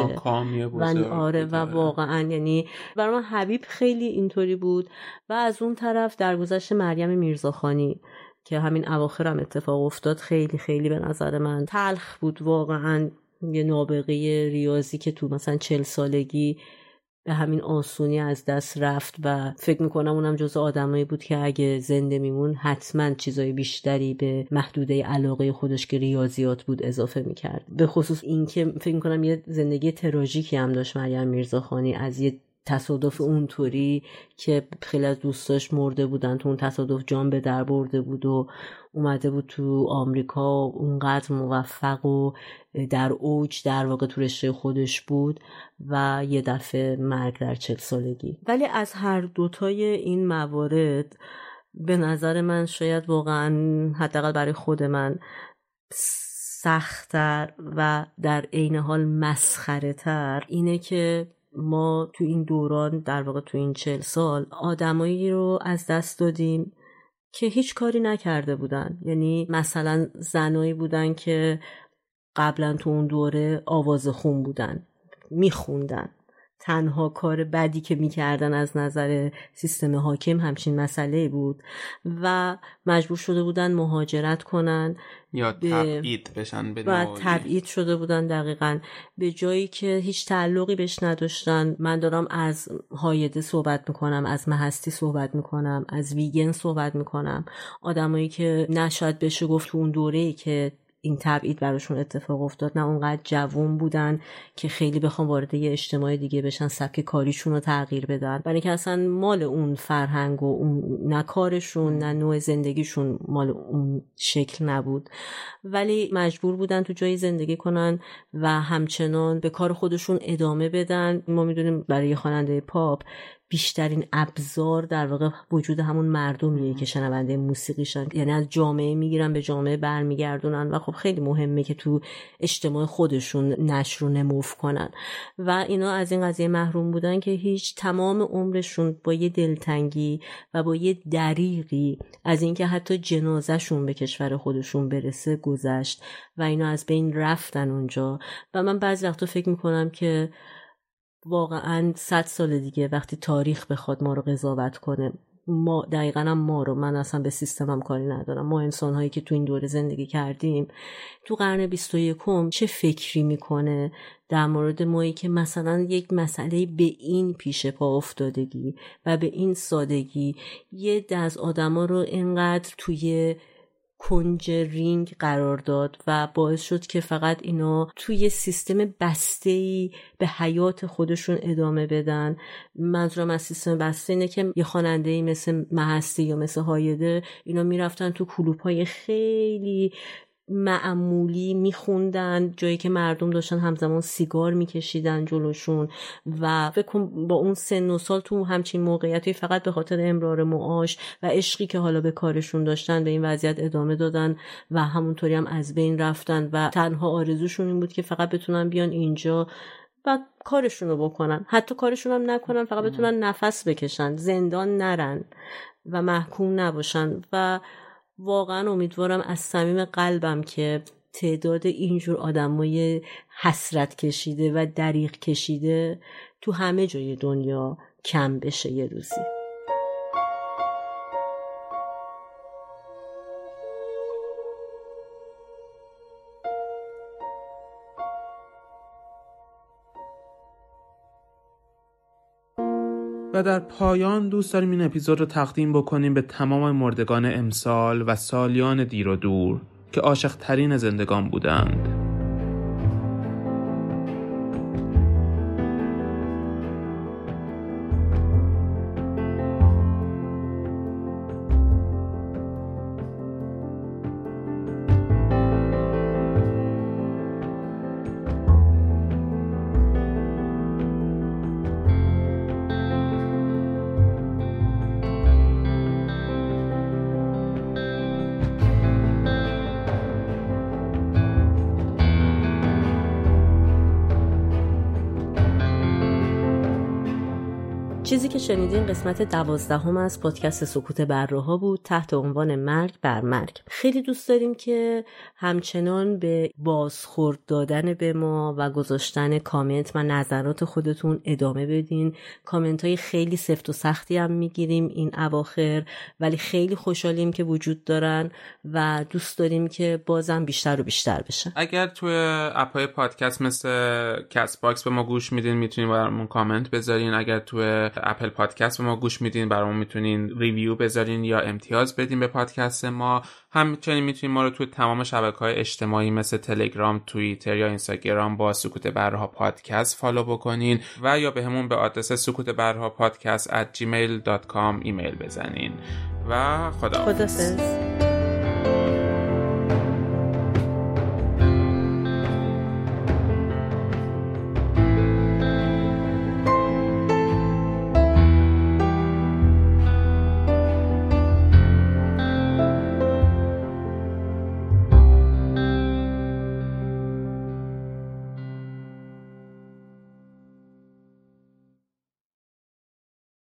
[SPEAKER 1] و آره و واقعا یعنی برای من حبیب خیلی اینطوری بود. و از اون طرف درگذشت مریم میرزاخانی که همین اواخرم اتفاق افتاد. خیلی خیلی به نظر من تلخ بود. واقعا یه نابغه ریاضی که تو مثلا چل سالگی به همین آسونی از دست رفت و فکر می‌کنم اونم جز آدمایی بود که اگه زنده میمون حتما چیزای بیشتری به محدوده علاقه خودش که ریاضیات بود اضافه می‌کرد. به خصوص اینکه فکر می‌کنم یه زندگی تراژیکی هم داشت مریم میرزاخانی از یه تصادف اونطوری که خیلی از دوستاش مرده بودن تو اون تصادف جان به در برده بود و اومده بود تو آمریکا اونقدر موفق و در اوج در واقع تو رشته خودش بود و یه دفعه مرگ در چل سالگی. ولی از هر دوتای این موارد به نظر من شاید واقعا حداقل برای خود من سختتر و در عین حال مسخره تر اینه که ما تو این دوران در واقع تو این چل سال آدمایی رو از دست دادیم که هیچ کاری نکرده بودن. یعنی مثلا زنایی بودن که قبلا تو اون دوره آواز خون بودن میخوندن. تنها کار بدی که می‌کردن از نظر سیستم حاکم همچین مسئله بود و مجبور شده بودن مهاجرت کنن
[SPEAKER 2] یا تبعید بشن به
[SPEAKER 1] و تبعید شده بودن دقیقا. به جایی که هیچ تعلقی بهش نداشتن. من دارم از هایده صحبت می‌کنم از محستی صحبت می‌کنم از ویگن صحبت می‌کنم. آدمایی که نشاید بشه گفت تو اون دوره ای که این تبعید براشون اتفاق افتاد. نه اونقدر جوون بودن که خیلی بخوام وارد یه اجتماع دیگه بشن سبک کاریشون رو تغییر بدن. برای که اصلا مال اون فرهنگ و اون نه کارشون نه نوع زندگیشون مال اون شکل نبود. ولی مجبور بودن تو جایی زندگی کنن و همچنان به کار خودشون ادامه بدن. ما می‌دونیم برای خواننده پاپ بیشترین ابزار در واقع وجود همون مردمیه که شنونده موسیقیشن. یعنی از جامعه می‌گیرن به جامعه برمیگردونن و خب خیلی مهمه که تو اجتماع خودشون نشر و نموف کنن. و اینا از این قضیه محروم بودن که هیچ تمام عمرشون با یه دلتنگی و با یه دریقی از اینکه حتی جنازهشون به کشور خودشون برسه گذشت و اینا از بین رفتن اونجا. و من بعضی وقتا فکر می‌کنم که واقعا صد سال دیگه وقتی تاریخ بخواد ما رو قضاوت کنه ما دقیقا هم ما رو. من اصلا به سیستمم کاری ندارم. ما انسان هایی که تو این دوره زندگی کردیم تو قرن 21 چه فکری می‌کنه در مورد مایی که مثلا یک مسئله به این پیش پا افتادگی و به این سادگی یه از آدما رو اینقدر توی کنج رینگ قرار داد و باعث شد که فقط اینا توی سیستم بسته ای به حیات خودشون ادامه بدن. منظورم از سیستم بسته اینه که یه خواننده مثل محستی یا مثل هایده اینا می‌رفتن تو کلوپ های خیلی معمولی میخوندن جایی که مردم داشتن همزمان سیگار میکشیدن جلوشون و فکر با اون سن و سال تو همچین موقعیتی فقط به خاطر امرار معاش و عشقی که حالا به کارشون داشتن به این وضعیت ادامه دادن و همونطوری هم از بین رفتن و تنها آرزوشون این بود که فقط بتونن بیان اینجا و کارشون رو بکنن. حتی کارشون هم نکنن فقط بتونن نفس بکشن. زندان نرن و محکوم نباشن و واقعا امیدوارم از صمیم قلبم که تعداد اینجور آدمای حسرت کشیده و دریغ کشیده تو همه جای دنیا کم بشه یه روزی.
[SPEAKER 2] در پایان دوست داریم این اپیزود رو تقدیم بکنیم به تمام مردگان امسال و سالیان دیر و دور که عاشق ترین زندگان بودند.
[SPEAKER 1] شنیدین قسمت دوازدهم از پادکست سکوت برراها بود تحت عنوان مرگ بر مرگ. خیلی دوست داریم که همچنان به بازخورد دادن به ما و گذاشتن کامنت و نظرات خودتون ادامه بدین. کامنت های خیلی سفت و سختی هم می‌گیریم این اواخر ولی خیلی خوشحالیم که وجود دارن و دوست داریم که بازم بیشتر و بیشتر بشن
[SPEAKER 2] اگر توی اپای پادکست مثل کست‌باکس به ما گوش میدین می‌تونین برامون کامنت بذارین. اگر توی اپل پادکست به ما گوش میدین برامون می‌تونین review بذارین یا امتیاز بدین به پادکست ما. همچنین می‌تونین ما رو توی تمام شبکه های اجتماعی مثل تلگرام توییتر یا اینستاگرام با سکوت بره‌ها پادکست follow بکنین و یا به همون به آدرس سکوت بره‌ها پادکست at gmail.com ایمیل بزنین. و خدا,
[SPEAKER 1] خدا